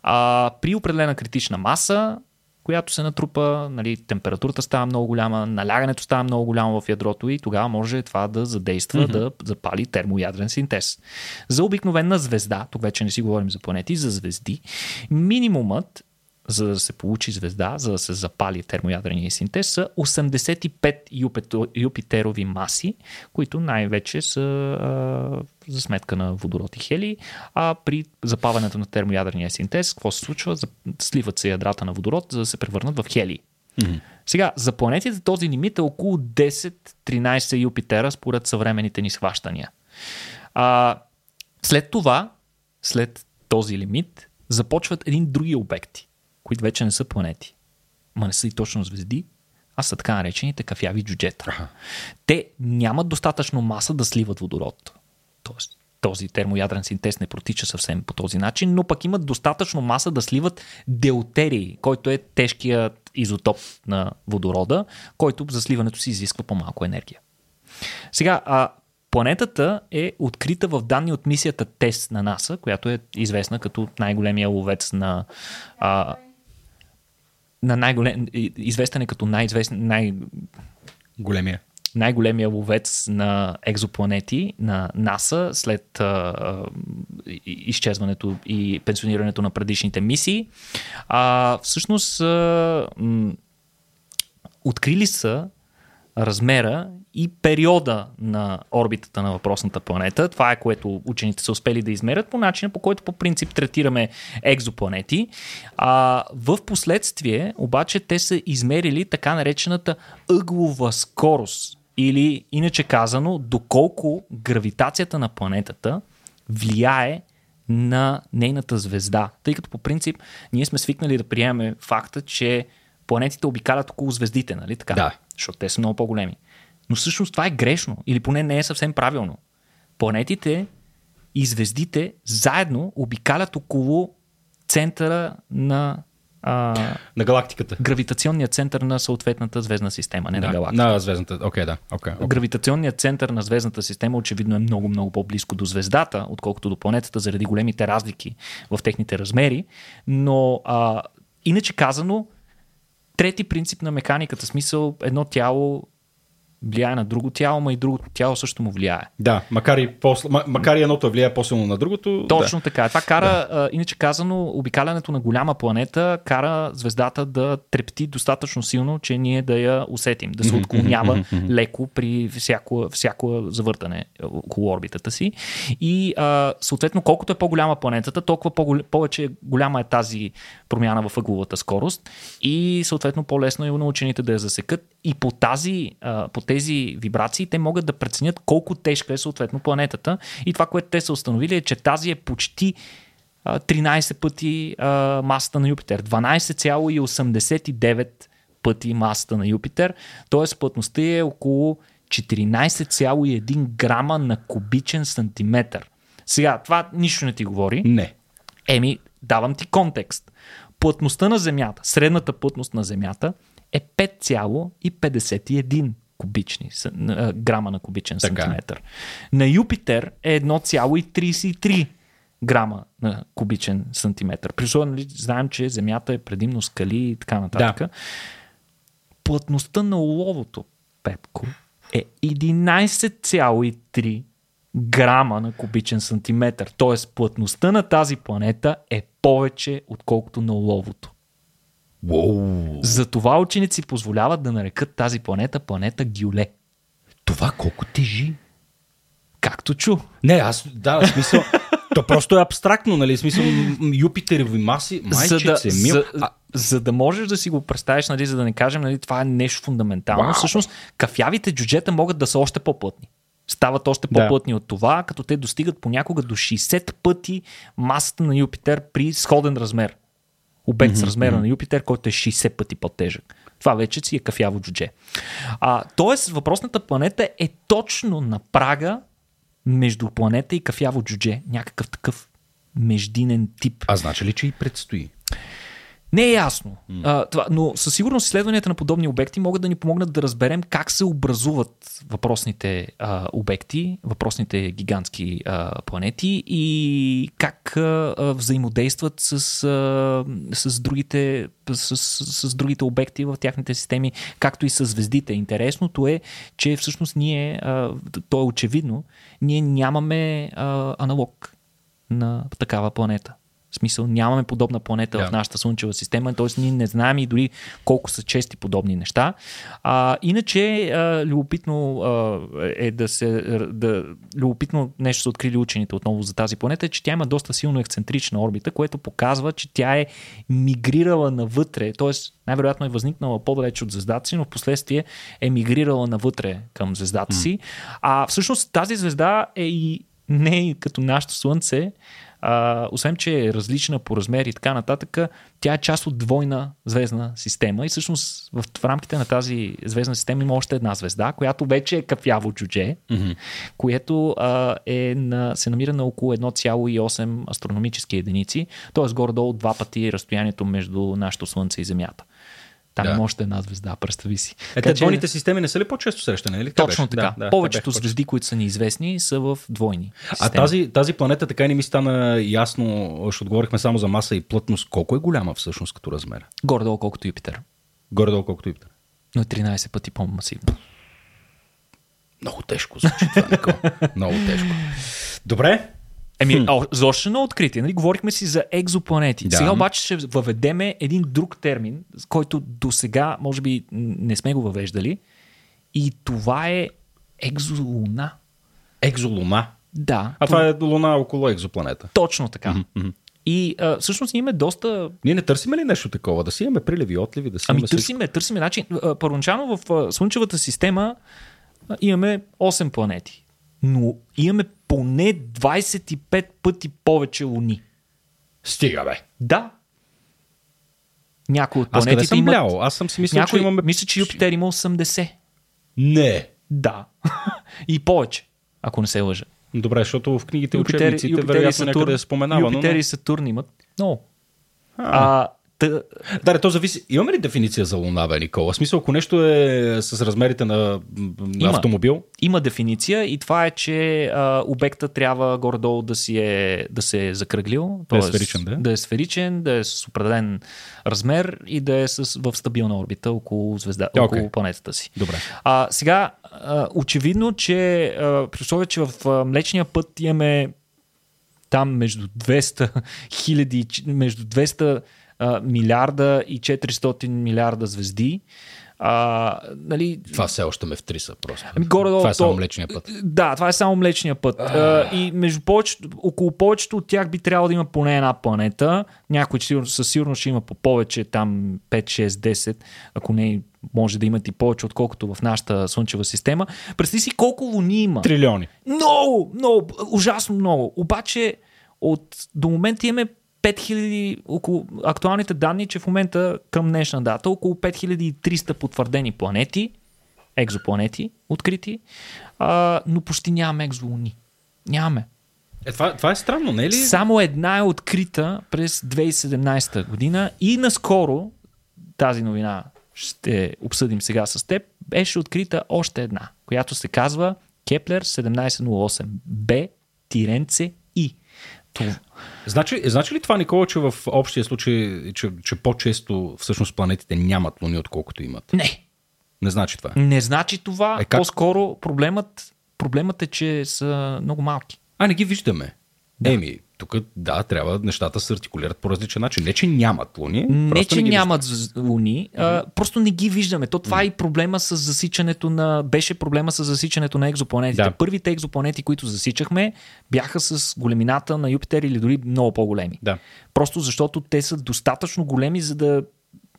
А, при определена критична маса, която се натрупа, нали, температурата става много голяма, налягането става много голямо в ядрото и тогава може това да задейства, mm-hmm. да запали термоядрен синтез. За обикновена звезда, тук вече не си говорим за планети, за звезди, минимумът за да се получи звезда, за да се запали термоядрения синтез, са 85 юпето- юпитерови маси, които най-вече са а, за сметка на водород и хели, а при запаването на термоядрения синтез, какво се случва? Сливат се ядрата на водород, за да се превърнат в хели. Мгм. Сега, за планетите този лимит е около 10-13 Юпитера според съвременните ни схващания. А, след това, след този лимит, започват един други обекти, които вече не са планети. Ма не са и точно звезди, а са така наречените кафяви джуджета. Аха. Те нямат достатъчно маса да сливат водород. Тоест, този термоядрен синтез не протича съвсем по този начин, но пък имат достатъчно маса да сливат деутерий, който е тежкият изотоп на водорода, който за сливането си изисква по-малко енергия. Сега, а, планетата е открита в данни от мисията ТЕС на НАСА, която е известна като най-големия ловец на а, на най-голем, известен е като най-известен, най- Големия. най-големия ловец на екзопланети на НАСА след а, а, изчезването и пенсионирането на предишните мисии. А, всъщност а, м, открили са размера и периода на орбитата на въпросната планета. Това е което учените са успели да измерят по начина, по който по принцип третираме екзопланети. А, в последствие обаче те са измерили така наречената ъглова скорост или иначе казано доколко гравитацията на планетата влияе на нейната звезда. Тъй като по принцип ние сме свикнали да приемем факта, че планетите обикалят около звездите, нали така? Да. Защото те са много по-големи. Но всъщност това е грешно или поне не е съвсем правилно. Планетите и звездите заедно обикалят около центъра на а, На галактиката. гравитационния център на съответната звездна система, не на Да, галактика. на звездната. Окей, да. Окей. окей. Гравитационният център на звездната система очевидно е много, много по-близко до звездата, отколкото до планетата, заради големите разлики в техните размери. Но а, иначе казано, трети принцип на меканиката, смисъл едно тяло влияе на друго тяло, ма и другото тяло също му влияе. Да, макар и, по, макар и едното влияе по-силно на другото. Точно така. Това кара, а, иначе казано, обикалянето на голяма планета кара звездата да трепти достатъчно силно, че ние да я усетим, да се отклонява леко при всяко, всяко завъртане около орбитата си. И а, съответно, колкото е по-голяма планетата, толкова по- повече голяма е тази промяна в ъгловата скорост и съответно по-лесно е на учените да я засекат. И по, тази, по тези вибрации те могат да преценят колко тежка е съответно планетата. И това, което те са установили е, че тази е почти а, 13 пъти а, масата на Юпитер. 12,89 пъти масата на Юпитер. Т.е. плътността е около 14,1 грама на кубичен сантиметър. Сега, това нищо не ти говори. Не. Еми, давам ти контекст. Плътността на Земята, средната плътност на Земята е 5,51 кубични грама на кубичен Така. сантиметър. На Юпитер е 1,33 грама на кубичен сантиметър. При условие, нали, знаем, че Земята е предимно скали и така нататък. Да. Плътността на оловото, Пепко, е 11,3 грама на кубичен сантиметър. Тоест, плътността на тази планета е повече, отколкото на оловото. Уоу. Затова ученици позволяват да нарекат тази планета планета Гюле. Това колко тежи? Както чу. Не, аз, да, в смисъл, то просто е абстрактно, нали, в смисъл, Юпитерови маси, за, да, майчице, мил. за, А, за да можеш да си го представиш, нали, за да не кажем, нали, това е нещо фундаментално. Вау! Всъщност, кафявите джуджета могат да са още по-плътни. Стават още Да. по-плътни от това, като те достигат понякога до 60 пъти масата на Юпитер при сходен размер. Обект с размера на Юпитер, който е 60 пъти по-тежък. Това вече си е кафяво джудже. А, тоест, въпросната планета е точно на прага между планета и кафяво джудже. Някакъв такъв междинен тип. а значи ли, че и предстои? Не е ясно. А, това, но със сигурност изследванията на подобни обекти могат да ни помогнат да разберем как се образуват въпросните а, обекти, въпросните гигантски а, планети и как а, а, взаимодействат с, а, с, другите, с, с, с другите обекти в тяхните системи, както и с звездите. Интересното е, че всъщност ние, а, то е очевидно, ние нямаме а, аналог на такава планета. В смисъл, нямаме подобна планета Да. в нашата Слънчева система, т.е. ние не знаем и дори колко са чести подобни неща. А, иначе, а, любопитно а, е да се. Да, любопитно нещо са открили учените отново за тази планета, е, че тя има доста силно ексцентрична орбита, което показва, че тя е мигрирала навътре, т.е. най-вероятно е възникнала по-далеч от звездата си, но в последствие е мигрирала навътре към звездата си. А всъщност тази звезда е и не като нашето Слънце, а, освен, че е различна по размер и така нататък, тя е част от двойна звездна система и всъщност в, в рамките на тази звездна система има още една звезда, която вече е кафяво джудже, mm-hmm. което а, е на, се намира на около 1,8 астрономически единици, т.е. горе-долу два пъти разстоянието между нашето Слънце и Земята. Там Да. още една звезда, представи си. Е, Така те че- двойните системи не са ли по-често срещани? Нали? Така Точно така. Да, да, Повечето бяха звезди, които са ни известни, са в двойни. А системи. тази, тази планета така и не ми стана ясно, защото говорихме само за маса и плътност. Колко е голяма всъщност като размер? Горе-долу колкото Юпитер. Горе-долу колкото Юпитер. Но е 13 пъти по-масивно. Много тежко звучи това. Много тежко. Добре. Еми, за още едно откритие. Нали? Говорихме си за екзопланети. Да. Сега обаче ще въведеме един друг термин, който до сега, може би, не сме го въвеждали. И това е екзолуна. Екзолуна. Да. А това е луна около екзопланета. Точно така. И а, всъщност ние имаме доста Ние не търсиме ли нещо такова? Да си имаме приливи, отливи, да си Ами имаме всичко? търсиме, търсиме начин. А, Първоначално в Слънчевата система имаме 8 планети, но имаме поне 25 пъти повече луни. Стига, бе. Да. Някои от Аз планетите съм имат... блял? Аз съм си мислил, Някой... че имаме... Мисля, че Юпитер има 80. Не. Да. И повече, ако не се лъжа. Добре, защото в книгите Юпитер, учебниците Юпитер вероятно Сатурн, някъде е споменава. Юпитер но... и Сатурн имат много. А. А, тъ... Да, то зависи. Имаме ли дефиниция за Луна, бе, Никола? В смисъл, ако нещо е с размерите на, на автомобил, Има дефиниция и това е, че а, обекта трябва горе-долу да, си е, да се е закръглил. Да е сферичен, да. да е сферичен, да е с определен размер и да е с, в стабилна орбита около, звезда, Окей. около планетата си. добре. А, сега, а, очевидно, че а, при условие, че в а, Млечния път имаме там между 200 хиляди, между 200 а, милиарда и 400 милиарда звезди, а, нали, Това все още ме втриса просто. Ами горе-долу. Това е само Млечния път. Да, това е само Млечния път. А, и между повечето, около повечето от тях би трябвало да има поне една планета. Някой със сигурност ще има по повече, там 5, 6, 10, ако не може да имат и повече, отколкото в нашата Слънчева система. Представи си колко луни има. Трилиони. Много, много, ужасно много. Обаче от, до момента имаме 5000, около актуалните данни, че в момента към днешна дата около 5300 потвърдени планети, екзопланети, открити, а, но почти нямаме екзолуни. Нямаме. Е, това, това е странно, не е ли? Само една е открита през 2017 година и наскоро тази новина ще обсъдим сега с теб, беше открита още една, която се казва Кеплер 1708 Б Тиренце И. Това. Значи, значи ли това, Никола, че в общия случай, че, че по-често всъщност планетите нямат луни, отколкото имат? Не. Не значи това. Не значи това. Е, как? По-скоро проблемът, проблемът е, че са много малки. А, не ги виждаме. Да. Еми, тук да, трябва нещата се артикулират по различен начин. Не, че нямат луни. Не, че не нямат виждаме. луни, а, просто не ги виждаме. То това mm. е и проблема с засичането на. Беше проблема с засичането на екзопланетите. Да. Първите екзопланети, които засичахме, бяха с големината на Юпитер или дори много по-големи. Да. Просто защото те са достатъчно големи, за да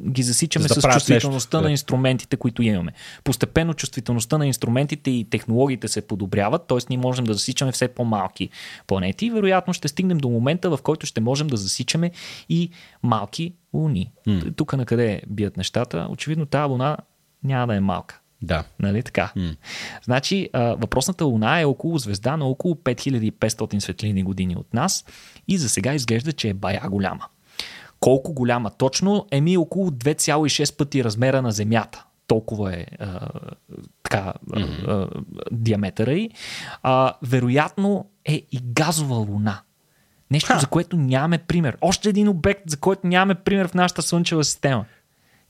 ги засичаме да с чувствителността нещо. на инструментите, които имаме. Постепенно чувствителността на инструментите и технологиите се подобряват, т.е. ние можем да засичаме все по-малки планети и вероятно ще стигнем до момента, в който ще можем да засичаме и малки луни. Mm. Тук на къде бият нещата? Очевидно тази луна няма да е малка. Да. Нали така? Mm. Значи, а, въпросната Луна е около звезда на около 5500 светлини години от нас и за сега изглежда, че е бая голяма. Колко голяма точно? Еми около 2,6 пъти размера на Земята. Толкова е а, така, mm-hmm. а, диаметъра й. А, вероятно е и газова луна. Нещо, Ха. за което нямаме пример. Още един обект, за който нямаме пример в нашата Слънчева система.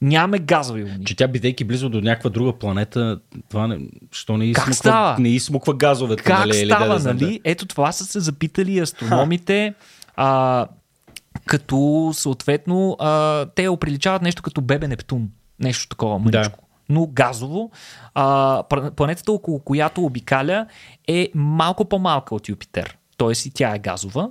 Нямаме газови луни. Че тя, бидейки близо до някаква друга планета, това не, що не измуква, става? не измуква газовете. Как нали, става, да, нали? Ето това са се запитали астрономите. А, като съответно а, те оприличават нещо като бебе Нептун. Нещо такова мъничко. Да но газово. А, планетата, около която обикаля, е малко по-малка от Юпитер. Тоест и тя е газова.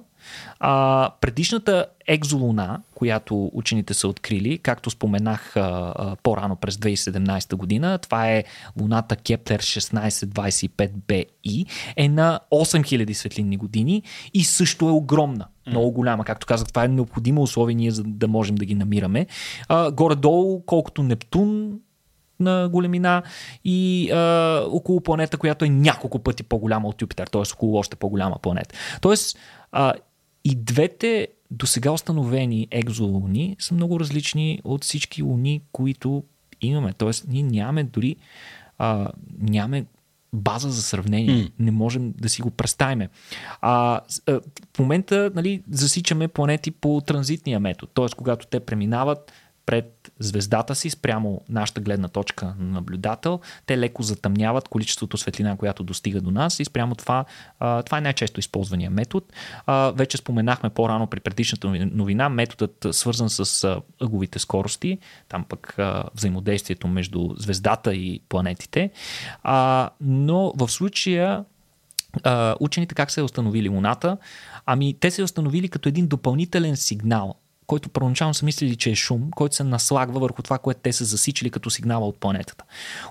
А, предишната екзолуна, която учените са открили, както споменах а, а, по-рано през 2017 година, това е луната Кеплер 1625bi, е на 8000 светлинни години и също е огромна. Много голяма. Както казах, това е необходимо условие ние за да можем да ги намираме. А, горе-долу, колкото Нептун, на големина и а, около планета, която е няколко пъти по-голяма от Юпитер, т.е. около още по-голяма планета. Тоест, а, и двете до сега установени екзолуни са много различни от всички луни, които имаме. Тоест, ние нямаме дори а, нямаме база за сравнение. Mm. Не можем да си го представим. А, а, в момента нали, засичаме планети по транзитния метод, т.е. когато те преминават пред звездата си спрямо нашата гледна точка на наблюдател. Те леко затъмняват количеството светлина, която достига до нас и спрямо това, това е най-често използвания метод. Вече споменахме по-рано при предишната новина, методът свързан с ъговите скорости, там пък взаимодействието между звездата и планетите. Но в случая учените как е установили Луната? Ами те е установили като един допълнителен сигнал който първоначално са мислили, че е шум, който се наслагва върху това, което те са засичали като сигнала от планетата.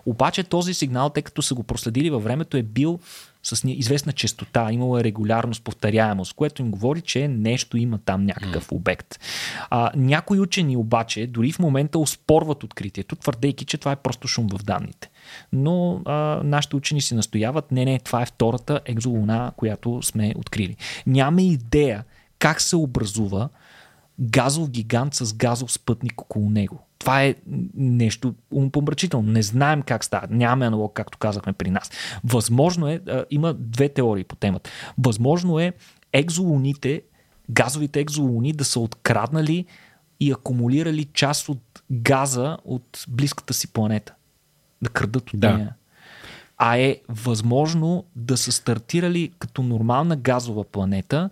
Обаче този сигнал, тъй като са го проследили във времето, е бил с известна частота, имало е регулярност, повторяемост, което им говори, че нещо има там някакъв mm. обект. А, някои учени обаче дори в момента успорват откритието, твърдейки, че това е просто шум в данните. Но а, нашите учени си настояват, не, не, това е втората екзолуна, която сме открили. Нямаме идея как се образува газов гигант с газов спътник около него. Това е нещо умпомрачително. Не знаем как става. Нямаме аналог, както казахме при нас. Възможно е, има две теории по темата. Възможно е екзолуните, газовите екзолуни да са откраднали и акумулирали част от газа от близката си планета. Да крадат от да. нея. А е възможно да са стартирали като нормална газова планета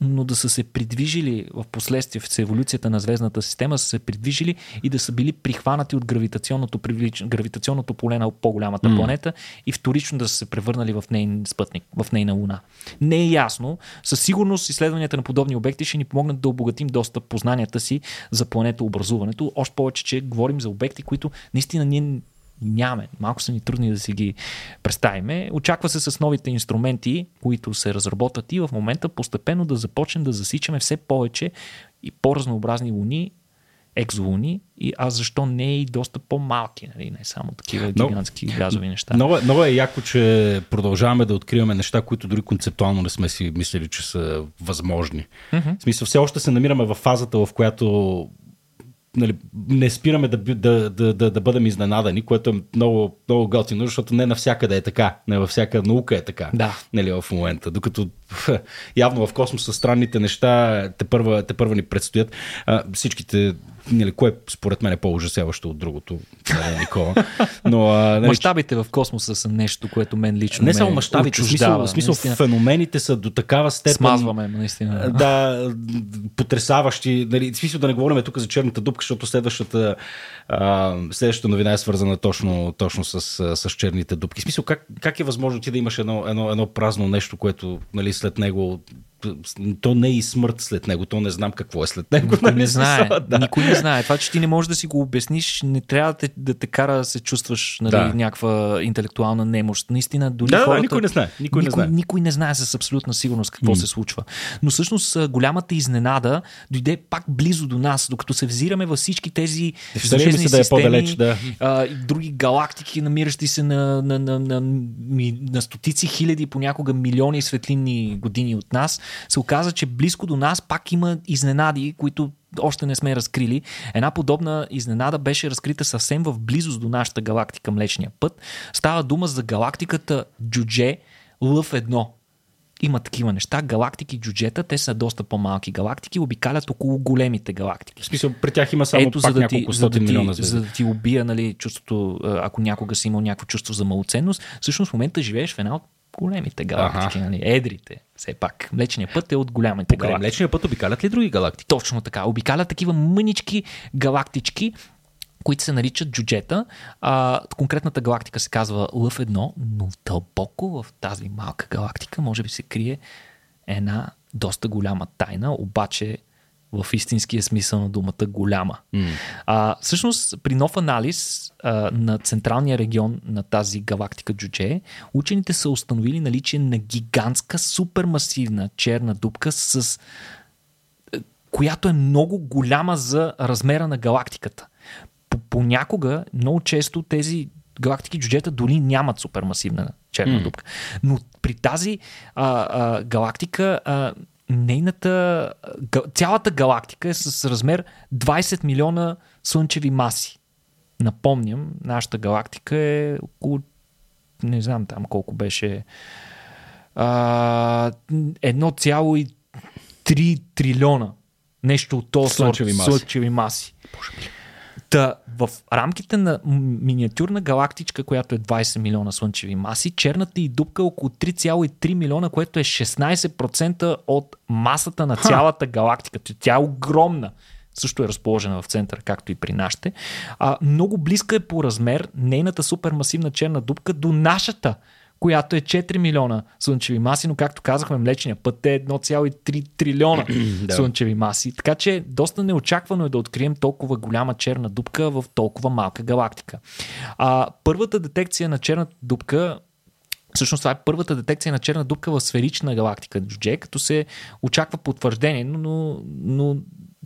но да са се придвижили в последствие в еволюцията на звездната система, са се придвижили и да са били прихванати от гравитационното, привлич... гравитационното поле на по-голямата mm. планета и вторично да са се превърнали в нейн спътник, в нейна луна. Не е ясно. Със сигурност изследванията на подобни обекти ще ни помогнат да обогатим доста познанията си за планетообразуването. Още повече, че говорим за обекти, които наистина ние нямаме. Малко са ни трудни да си ги представиме. Очаква се с новите инструменти, които се разработват и в момента постепенно да започнем да засичаме все повече и по-разнообразни луни екзолуни, и, а защо не и доста по-малки, нали? не само такива Но- гигантски газови неща. Много, много е яко, че продължаваме да откриваме неща, които дори концептуално не сме си мислили, че са възможни. В смисъл, все още се намираме в фазата, в която нали, не спираме да, да, да, да, да бъдем изненадани, което е много, много готино, защото не навсякъде е така. Не във всяка наука е така. Да. Нали, в момента. Докато явно в космоса странните неща те първа, те първа ни предстоят. А, всичките, нали, кое според мен е по-ужасяващо от другото, нали, Никола. Но, а, нали, Мащабите в космоса са нещо, което мен лично не само мащабите, смисъл, смисъл Наистина, феномените са до такава степен. Смазваме, наистина. Да, потрясаващи. Нали, смисъл да не говорим тук за черната дупка, защото следващата, а, следващата новина е свързана точно, точно с, с черните дупки. В смисъл, как, как е възможно ти да имаш едно, едно, едно празно нещо, което нали, след него то не е и смърт след него, то не знам какво е след него. Никой нали, не знае. Да. Никой не знае. Това, че ти не можеш да си го обясниш, не трябва да те, да те кара да се чувстваш нали, Да. някаква интелектуална немощ. Наистина, дори Да, да, хората... никой не знае, никой не знае. Никой не знае с абсолютна сигурност какво се случва. Но всъщност голямата изненада дойде пак близо до нас, докато се взираме във всички тези ми звездни се да е системи, по-далеч, да. а, и други галактики, намиращи се на, на, на, на, ми- на стотици хиляди, понякога милиони светлинни години от нас, се оказа, че близко до нас пак има изненади, които още не сме разкрили. Една подобна изненада беше разкрита съвсем в близост до нашата галактика Млечния път. Става дума за галактиката Джудже Лъв 1. Има такива неща. Галактики, джуджета, те са доста по-малки галактики, обикалят около големите галактики. В смисъл, при тях има само Ето, пак за да, ти, за, да ти, милиона звезди. за да ти убия нали, чувството, ако някога си имал някакво чувство за малоценност, всъщност в момента живееш в една от големите галактики, нали, едрите, все пак. Млечният път е от голямите Покрай галактики. Млечния път обикалят ли други галактики? Точно така. Обикалят такива мънички галактички, които се наричат джуджета. А, конкретната галактика се казва Лъв 1, но дълбоко в тази малка галактика може би се крие една доста голяма тайна, обаче в истинския смисъл на думата голяма. Mm. А, всъщност, при нов анализ а, на централния регион на тази галактика Джудже, учените са установили наличие на гигантска, супермасивна черна дупка с която е много голяма за размера на галактиката. По- Понякога, много често тези галактики джуджета дори нямат супермасивна черна дупка. Но при тази а, а, галактика а, нейната, цялата галактика е с размер 20 милиона слънчеви маси. Напомням, нашата галактика е около не знам там колко беше а, 1,3 трилиона нещо от този Слънчеви маси. слънчеви маси. Та, в рамките на миниатюрна галактичка, която е 20 милиона слънчеви маси, черната и дупка е около 3,3 милиона, което е 16% от масата на цялата галактика. Тя е огромна. Също е разположена в центъра, както и при нашите. А, много близка е по размер нейната супермасивна черна дупка до нашата, която е 4 милиона слънчеви маси, но както казахме, Млечния път е 1,3 трилиона Да. слънчеви маси. Така че доста неочаквано е да открием толкова голяма черна дупка в толкова малка галактика. А, първата детекция на черната дупка Всъщност това е първата детекция на черна дупка в сферична галактика Джудже, като се очаква потвърждение, но, но, но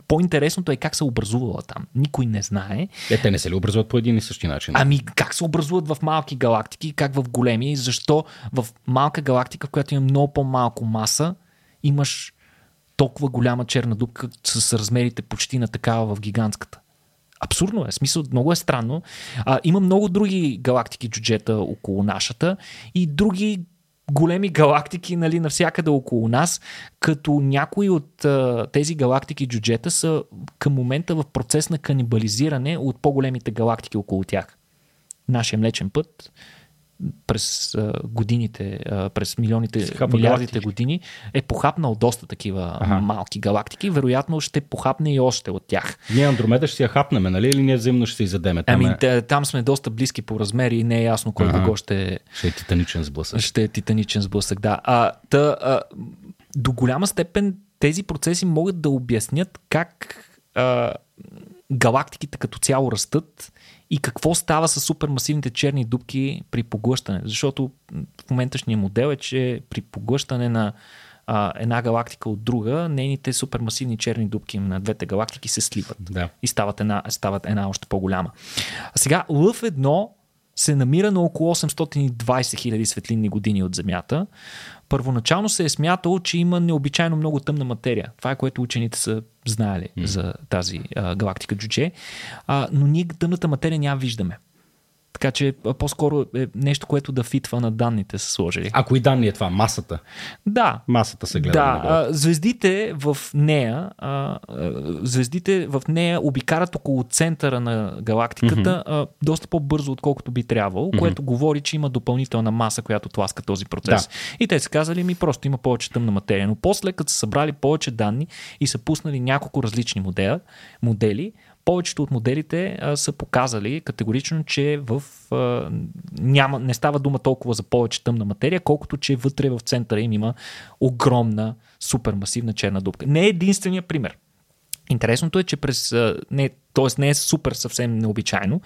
по-интересното е как се образувала там. Никой не знае. Е, те не се ли образуват по един и същи начин? Ами как се образуват в малки галактики, как в големи, и защо в малка галактика, в която има много по-малко маса, имаш толкова голяма черна дупка с размерите почти на такава в гигантската. Абсурдно е. Смисъл, много е странно. А, има много други галактики джуджета около нашата и други големи галактики нали, навсякъде около нас, като някои от тези галактики джуджета са към момента в процес на канибализиране от по-големите галактики около тях. Нашия Млечен път през а, годините, а, през милионите, милиардите галактики. години е похапнал доста такива Аха. малки галактики. Вероятно ще похапне и още от тях. Ние Андромеда ще си я хапнем, нали? Или ние взаимно ще се изядеме? Там, Ами, е, там сме доста близки по размери и не е ясно кой Ага. кого ще, ще е титаничен сблъсък. ще е титаничен сблъсък. Да. А, та, а, до голяма степен тези процеси могат да обяснят как а, галактиките като цяло растат и какво става с супермасивните черни дубки при поглъщане. Защото в моменташния модел е, че при поглъщане на а, една галактика от друга, нейните супермасивни черни дубки на двете галактики се сливат Да. и стават една, стават една още по-голяма. А сега Лъв едно се намира на около 820 хиляди светлинни години от Земята. Първоначално се е смятало, че има необичайно много тъмна материя. Това е което учените са знаели mm. за тази а, галактика Джудже. А, но ние тъмната материя няма виждаме. Така че по-скоро е нещо, което да фитва на данните са сложили. А кои данни е това? Масата. Да, Масата се гледа. да, а, звездите в нея, а, звездите в нея обикарат около центъра на галактиката а, доста по-бързо, отколкото би трябвало, което говори, че има допълнителна маса, която тласка този процес. Да. И те са казали ми, просто има повече тъмна материя. Но после, като са събрали повече данни и са пуснали няколко различни модела, модели, повечето от моделите а, са показали категорично, че в, а, няма, не става дума толкова за повече тъмна материя, колкото че вътре в центъра им има огромна, супермасивна черна дупка. Не е единствения пример. Интересното е, че през. Не, т.е. не е супер съвсем необичайно.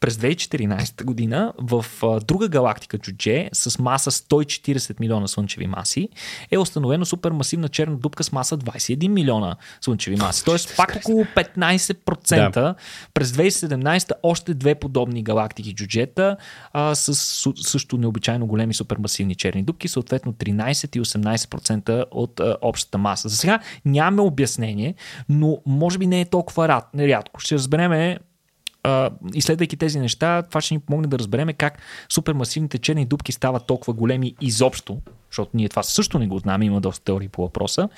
През 2014 година в друга галактика Джудже с маса 140 милиона слънчеви маси е установено супермасивна черна дупка с маса 21 милиона слънчеви маси. Т.е. пак около 15%. Да. През 2017 още две подобни галактики Джуджета а, с също необичайно големи супермасивни черни дупки, съответно 13 и 18% от а, общата маса. За сега нямаме обяснение, но може би не е толкова рядко. Ще разбереме а, изследвайки тези неща, това ще ни помогне да разберем как супермасивните черни дупки стават толкова големи изобщо, защото ние това също не го знаем, има доста теории по въпроса,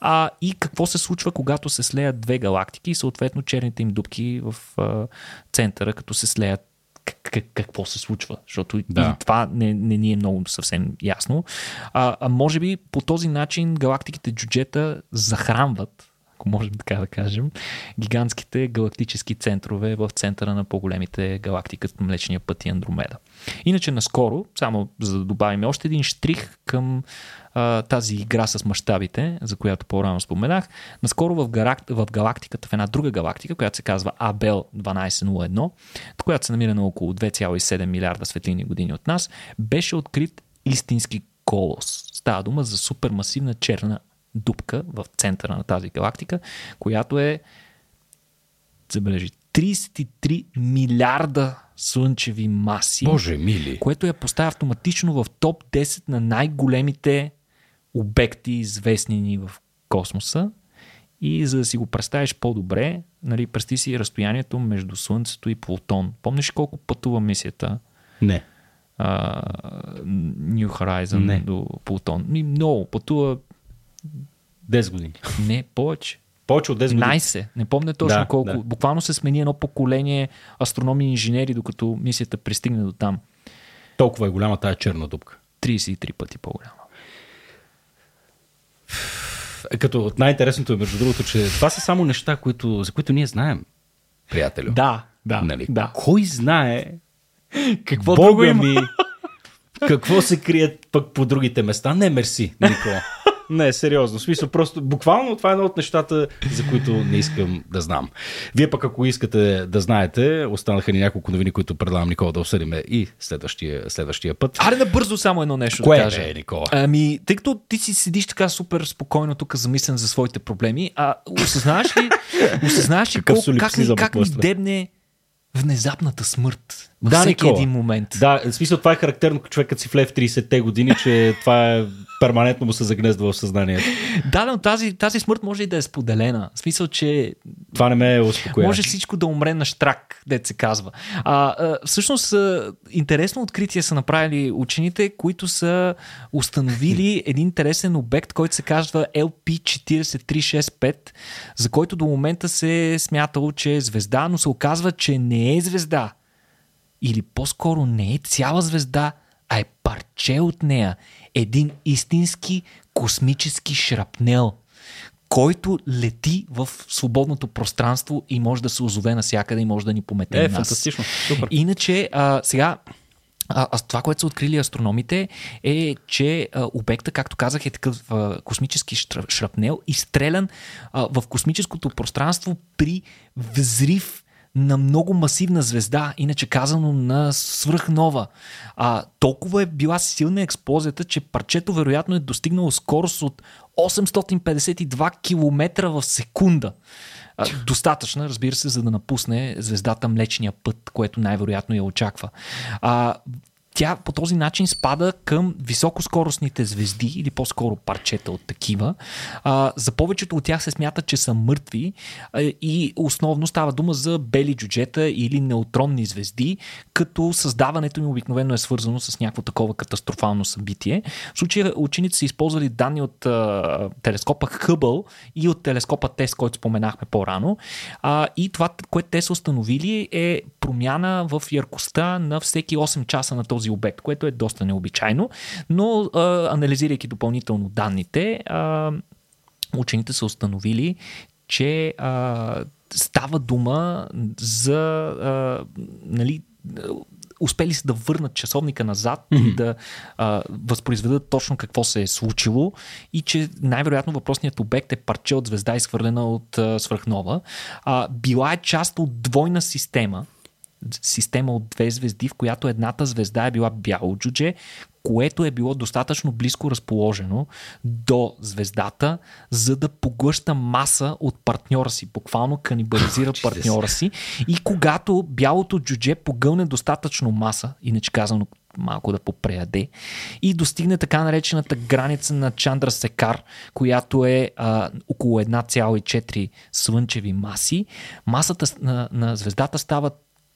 а, и какво се случва, когато се слеят две галактики и съответно черните им дупки в а, центъра, като се слеят как, какво се случва, защото. Да. и това не, не ни е много съвсем ясно. А, а може би по този начин галактиките джуджета захранват ако можем така да кажем, гигантските галактически центрове в центъра на по-големите галактики, като Млечния път и Андромеда. Иначе наскоро, само за да добавим още един штрих към а, тази игра с мащабите, за която по-рано споменах, наскоро в, галактиката, в една друга галактика, която се казва Абел 1201, която се намира на около 2,7 милиарда светлини години от нас, беше открит истински колос. Става дума за супермасивна черна дупка в центъра на тази галактика, която е, забележи, 33 милиарда слънчеви маси, Боже мили. което я поставя автоматично в топ 10 на най-големите обекти, известни ни в космоса. И за да си го представиш по-добре, нали, представи си разстоянието между Слънцето и Плутон. Помниш колко пътува мисията Не. а, New Horizon Не. до Плутон? Много. Пътува 10 години. не повече. Повече от 10 години. 15. Не помня точно Да, колко. да. Буквално се смени едно поколение астрономи и инженери, докато мисията пристигне до там. Толкова е голяма тая черна дупка. 33 пъти по-голяма. Е, Като от най-интересното е, между другото, че това са само неща, които, за които ние знаем, приятелю. Да, да, Нали? да. Кой знае Какво Бога друго има? ми, какво се крият пък по другите места? Не, мерси, Никола. Не, сериозно. В смисъл, просто буквално това е едно от нещата, за които не искам да знам. Вие пък, ако искате да знаете, останаха ни няколко новини, които предлагам Никола да обсъдиме и следващия, следващия път. Аре набързо само едно нещо Кое да кажа. е, Никола? Ами, тъй като ти си седиш така супер спокойно тук замислен за своите проблеми, а осъзнаваш ли, осъзнаваш ли колко, как, ни, как ни дебне внезапната смърт във Да, всеки Никола. един момент. Да, в смисъл това е характерно, човекът си вле в 30-те години, че това е перманентно му се загнездва в съзнанието. Да, но тази, тази смърт може и да е споделена. В смисъл, че Това не ме е успокоява. Може всичко да умре на штрак, дет се казва. А, а, всъщност, а, интересно откритие са направили учените, които са установили един интересен обект, който се казва LP4365, за който до момента се е смятало, че е звезда, но се оказва, че не е звезда. Или по-скоро не е цяла звезда, а е парче от нея. Един истински космически шрапнел който лети в свободното пространство и може да се озове навсякъде и може да ни помете Е, нас. фантастично. Супер. Иначе, а, сега, а, това, което са открили астрономите, е, че а, обекта, както казах, е такъв а, космически шрапнел, изстрелян а, в космическото пространство при взрив на много масивна звезда, иначе казано на свръхнова. А, толкова е била силна експлозията, че парчето вероятно е достигнало скорост от 852 км в секунда. А, достатъчна, разбира се, за да напусне звездата Млечния път, което най-вероятно я очаква. А, тя по този начин спада към високоскоростните звезди или по-скоро парчета от такива. А, за повечето от тях се смята, че са мъртви а, и основно става дума за бели джуджета или неутронни звезди, като създаването им обикновено е свързано с някакво такова катастрофално събитие. В случая учениците са използвали данни от а, телескопа Хъбъл и от телескопа Тест, който споменахме по-рано. А, и това, което те са установили е промяна в яркостта на всеки 8 часа на този този обект, което е доста необичайно, но а, анализирайки допълнително данните, а, учените са установили, че а, става дума за а, нали, успели са да върнат часовника назад mm-hmm. и да а, възпроизведат точно какво се е случило и че най-вероятно въпросният обект е парче от звезда, изхвърлена от а, свръхнова. А, била е част от двойна система, система от две звезди, в която едната звезда е била бяло джудже, което е било достатъчно близко разположено до звездата, за да поглъща маса от партньора си, буквално канибализира партньора си. И когато бялото джудже погълне достатъчно маса, иначе казано малко да попреяде, и достигне така наречената граница на Чандра Секар, която е а, около 1,4 слънчеви маси, масата на, на звездата става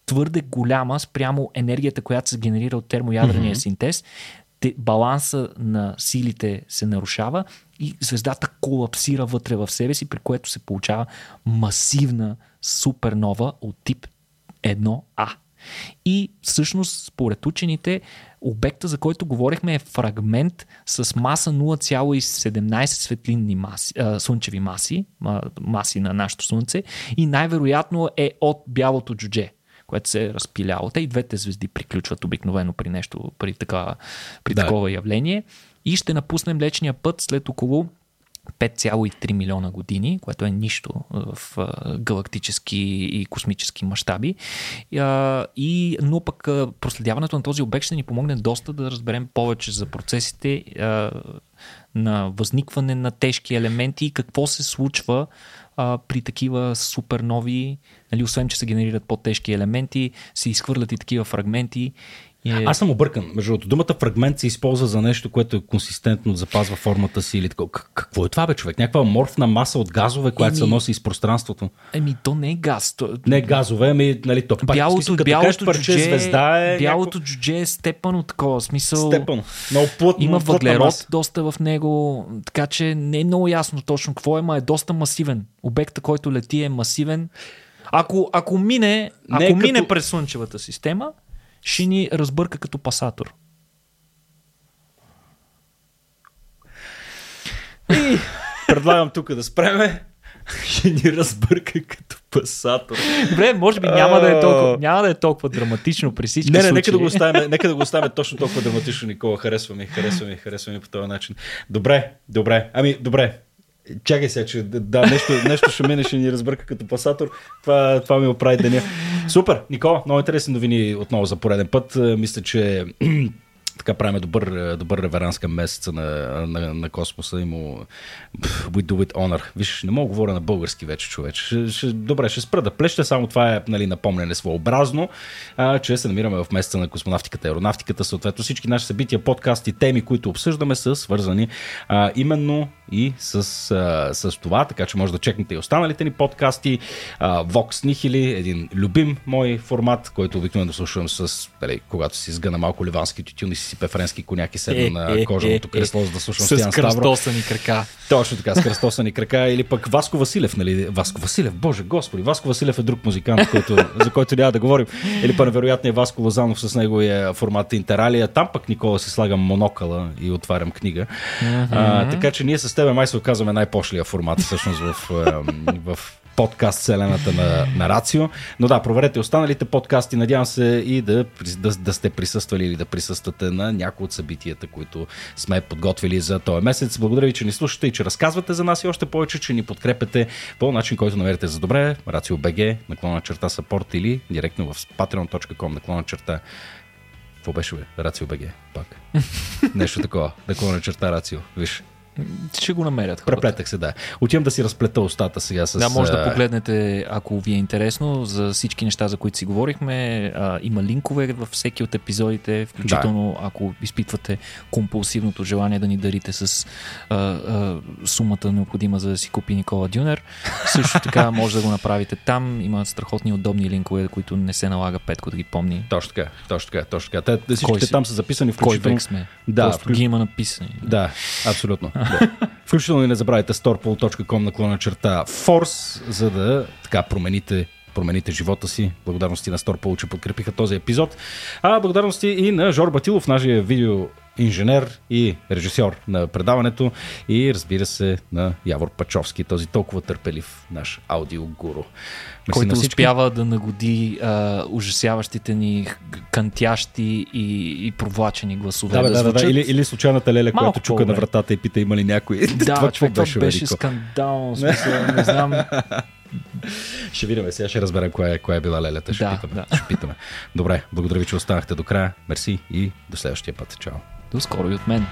твърде голяма спрямо енергията, която се генерира от термоядрения mm-hmm. синтез, те, баланса на силите се нарушава и звездата колапсира вътре в себе си, при което се получава масивна супернова от тип 1А. И всъщност, според учените, обекта, за който говорихме, е фрагмент с маса 0,17 светлинни маси, а, слънчеви маси, маси на нашето Слънце и най-вероятно е от бялото джудже което се е разпиляло. Те и двете звезди приключват обикновено при нещо, при, така, при да. такова явление. И ще напуснем Млечния път след около 5,3 милиона години, което е нищо в галактически и космически мащаби. И, но пък проследяването на този обект ще ни помогне доста да разберем повече за процесите на възникване на тежки елементи и какво се случва а, при такива супернови, нали, освен че се генерират по-тежки елементи, се изхвърлят и такива фрагменти е... Аз съм объркан. Между другото, думата фрагмент се използва за нещо, което е консистентно, запазва формата си или такова. Какво е това, бе, човек? Някаква морфна маса от газове, която еми... се носи из пространството. Еми, то не е газ. То... Не е газове, ами, нали, то пак, бялото, смисъл, бялото парче джудже, звезда е. Бялото някакво... джудже е степано такова. Смисъл. Степано. Много плътно. Има въглерод доста в него, така че не е много ясно точно какво е, ма е доста масивен. Обекта, който лети е масивен. Ако, ако мине, ако не е мине като... през Слънчевата система, ще ни разбърка като пасатор. И предлагам тук да спреме. Ще ни разбърка като пасатор. Добре, може би няма да е толкова, няма да е толкова драматично при всички Не, не, нека да го оставим, нека да го оставим точно толкова драматично, Никола. Харесва ми, харесва ми, харесва ми по този начин. Добре, добре. Ами, добре. Чакай сега, че да, нещо, нещо ще мине, ще ни разбърка като пасатор. Това, това ми оправи деня. Супер, Никола, много интересни новини отново за пореден път. Мисля, че така правим добър, добър реверанс към месеца на, на, на космоса и му we do it honor. Виж, не мога да говоря на български вече, човече. Добре, ще спра да плеща, само това е нали, напомняне своеобразно, а, че се намираме в месеца на космонавтиката и аеронавтиката. Съответно всички наши събития, подкасти, теми, които обсъждаме са свързани а, именно и с, а, с това, така че може да чекнете и останалите ни подкасти. А, Vox Nihili, един любим мой формат, който обикновено слушам с, дали, когато си сгъна малко ливански тютюн и си сипе френски коняк и седна е, на е, кожаното е, кресло, за да слушам Стоян Ставро. С кръстосани крака. Точно така, с кръстосани крака. Или пък Васко Василев, нали? Васко Василев, боже господи, Васко Василев е друг музикант, който, за който няма да говорим. Или пък вероятно е Васко Лазанов с неговия формат Интералия. Там пък Никола си слагам монокъла и отварям книга. Uh-huh. А, така че ние с тебе май се оказваме най-пошлия формат всъщност в, в подкаст вселената на, на Рацио. Но да, проверете останалите подкасти. Надявам се и да, да, да сте присъствали или да присъствате на някои от събитията, които сме подготвили за този месец. Благодаря ви, че ни слушате и че разказвате за нас и още повече, че ни подкрепете по начин, който намерите за добре. Рацио БГ, наклона черта саппорт или директно в patreon.com наклона черта какво беше бе? Рацио БГ, пак. Нещо такова. Наклона черта Рацио. Виж, Ще го намерят. хората. преплетах се, да. Отивам да си разплета устата сега с... Да, може да погледнете, ако ви е интересно, за всички неща, за които си говорихме. А, има линкове във всеки от епизодите, включително ако изпитвате компулсивното желание да ни дарите с а, а, сумата необходима за да си купи Никола Дюнер. Също така може да го направите там. Има страхотни удобни линкове, които не се налага Петко да ги помни. Точно така, точно така, точно така. Те, всичките Кой си? там са записани Кой включително... век сме? Да, Просто включ- ги има написани. Да, абсолютно. Включително и не забравяйте storpool.com наклона черта Force, за да така промените промените живота си. Благодарности на Storpool, че подкрепиха този епизод. А благодарности и на Жор Батилов, нашия видео инженер и режисьор на предаването и разбира се на Явор Пачовски, този толкова търпелив наш аудиогуру. Който всички. успява да нагоди а, ужасяващите ни кантящи и, и провлачени гласове Да, да, да, да, да. звучат. Или, или случайната леля, Малко която чука на вратата и пита има ли някой. Да, това човек, това беше, велико. скандално. Смисъл, не знам. Ще видим, сега ще разберем коя е, коя е била лелята. Ще, Да, питаме, да. ще питаме. Добре, благодаря ви, че останахте до края. Мерси и до следващия път. Чао. Då ska du ju ett men.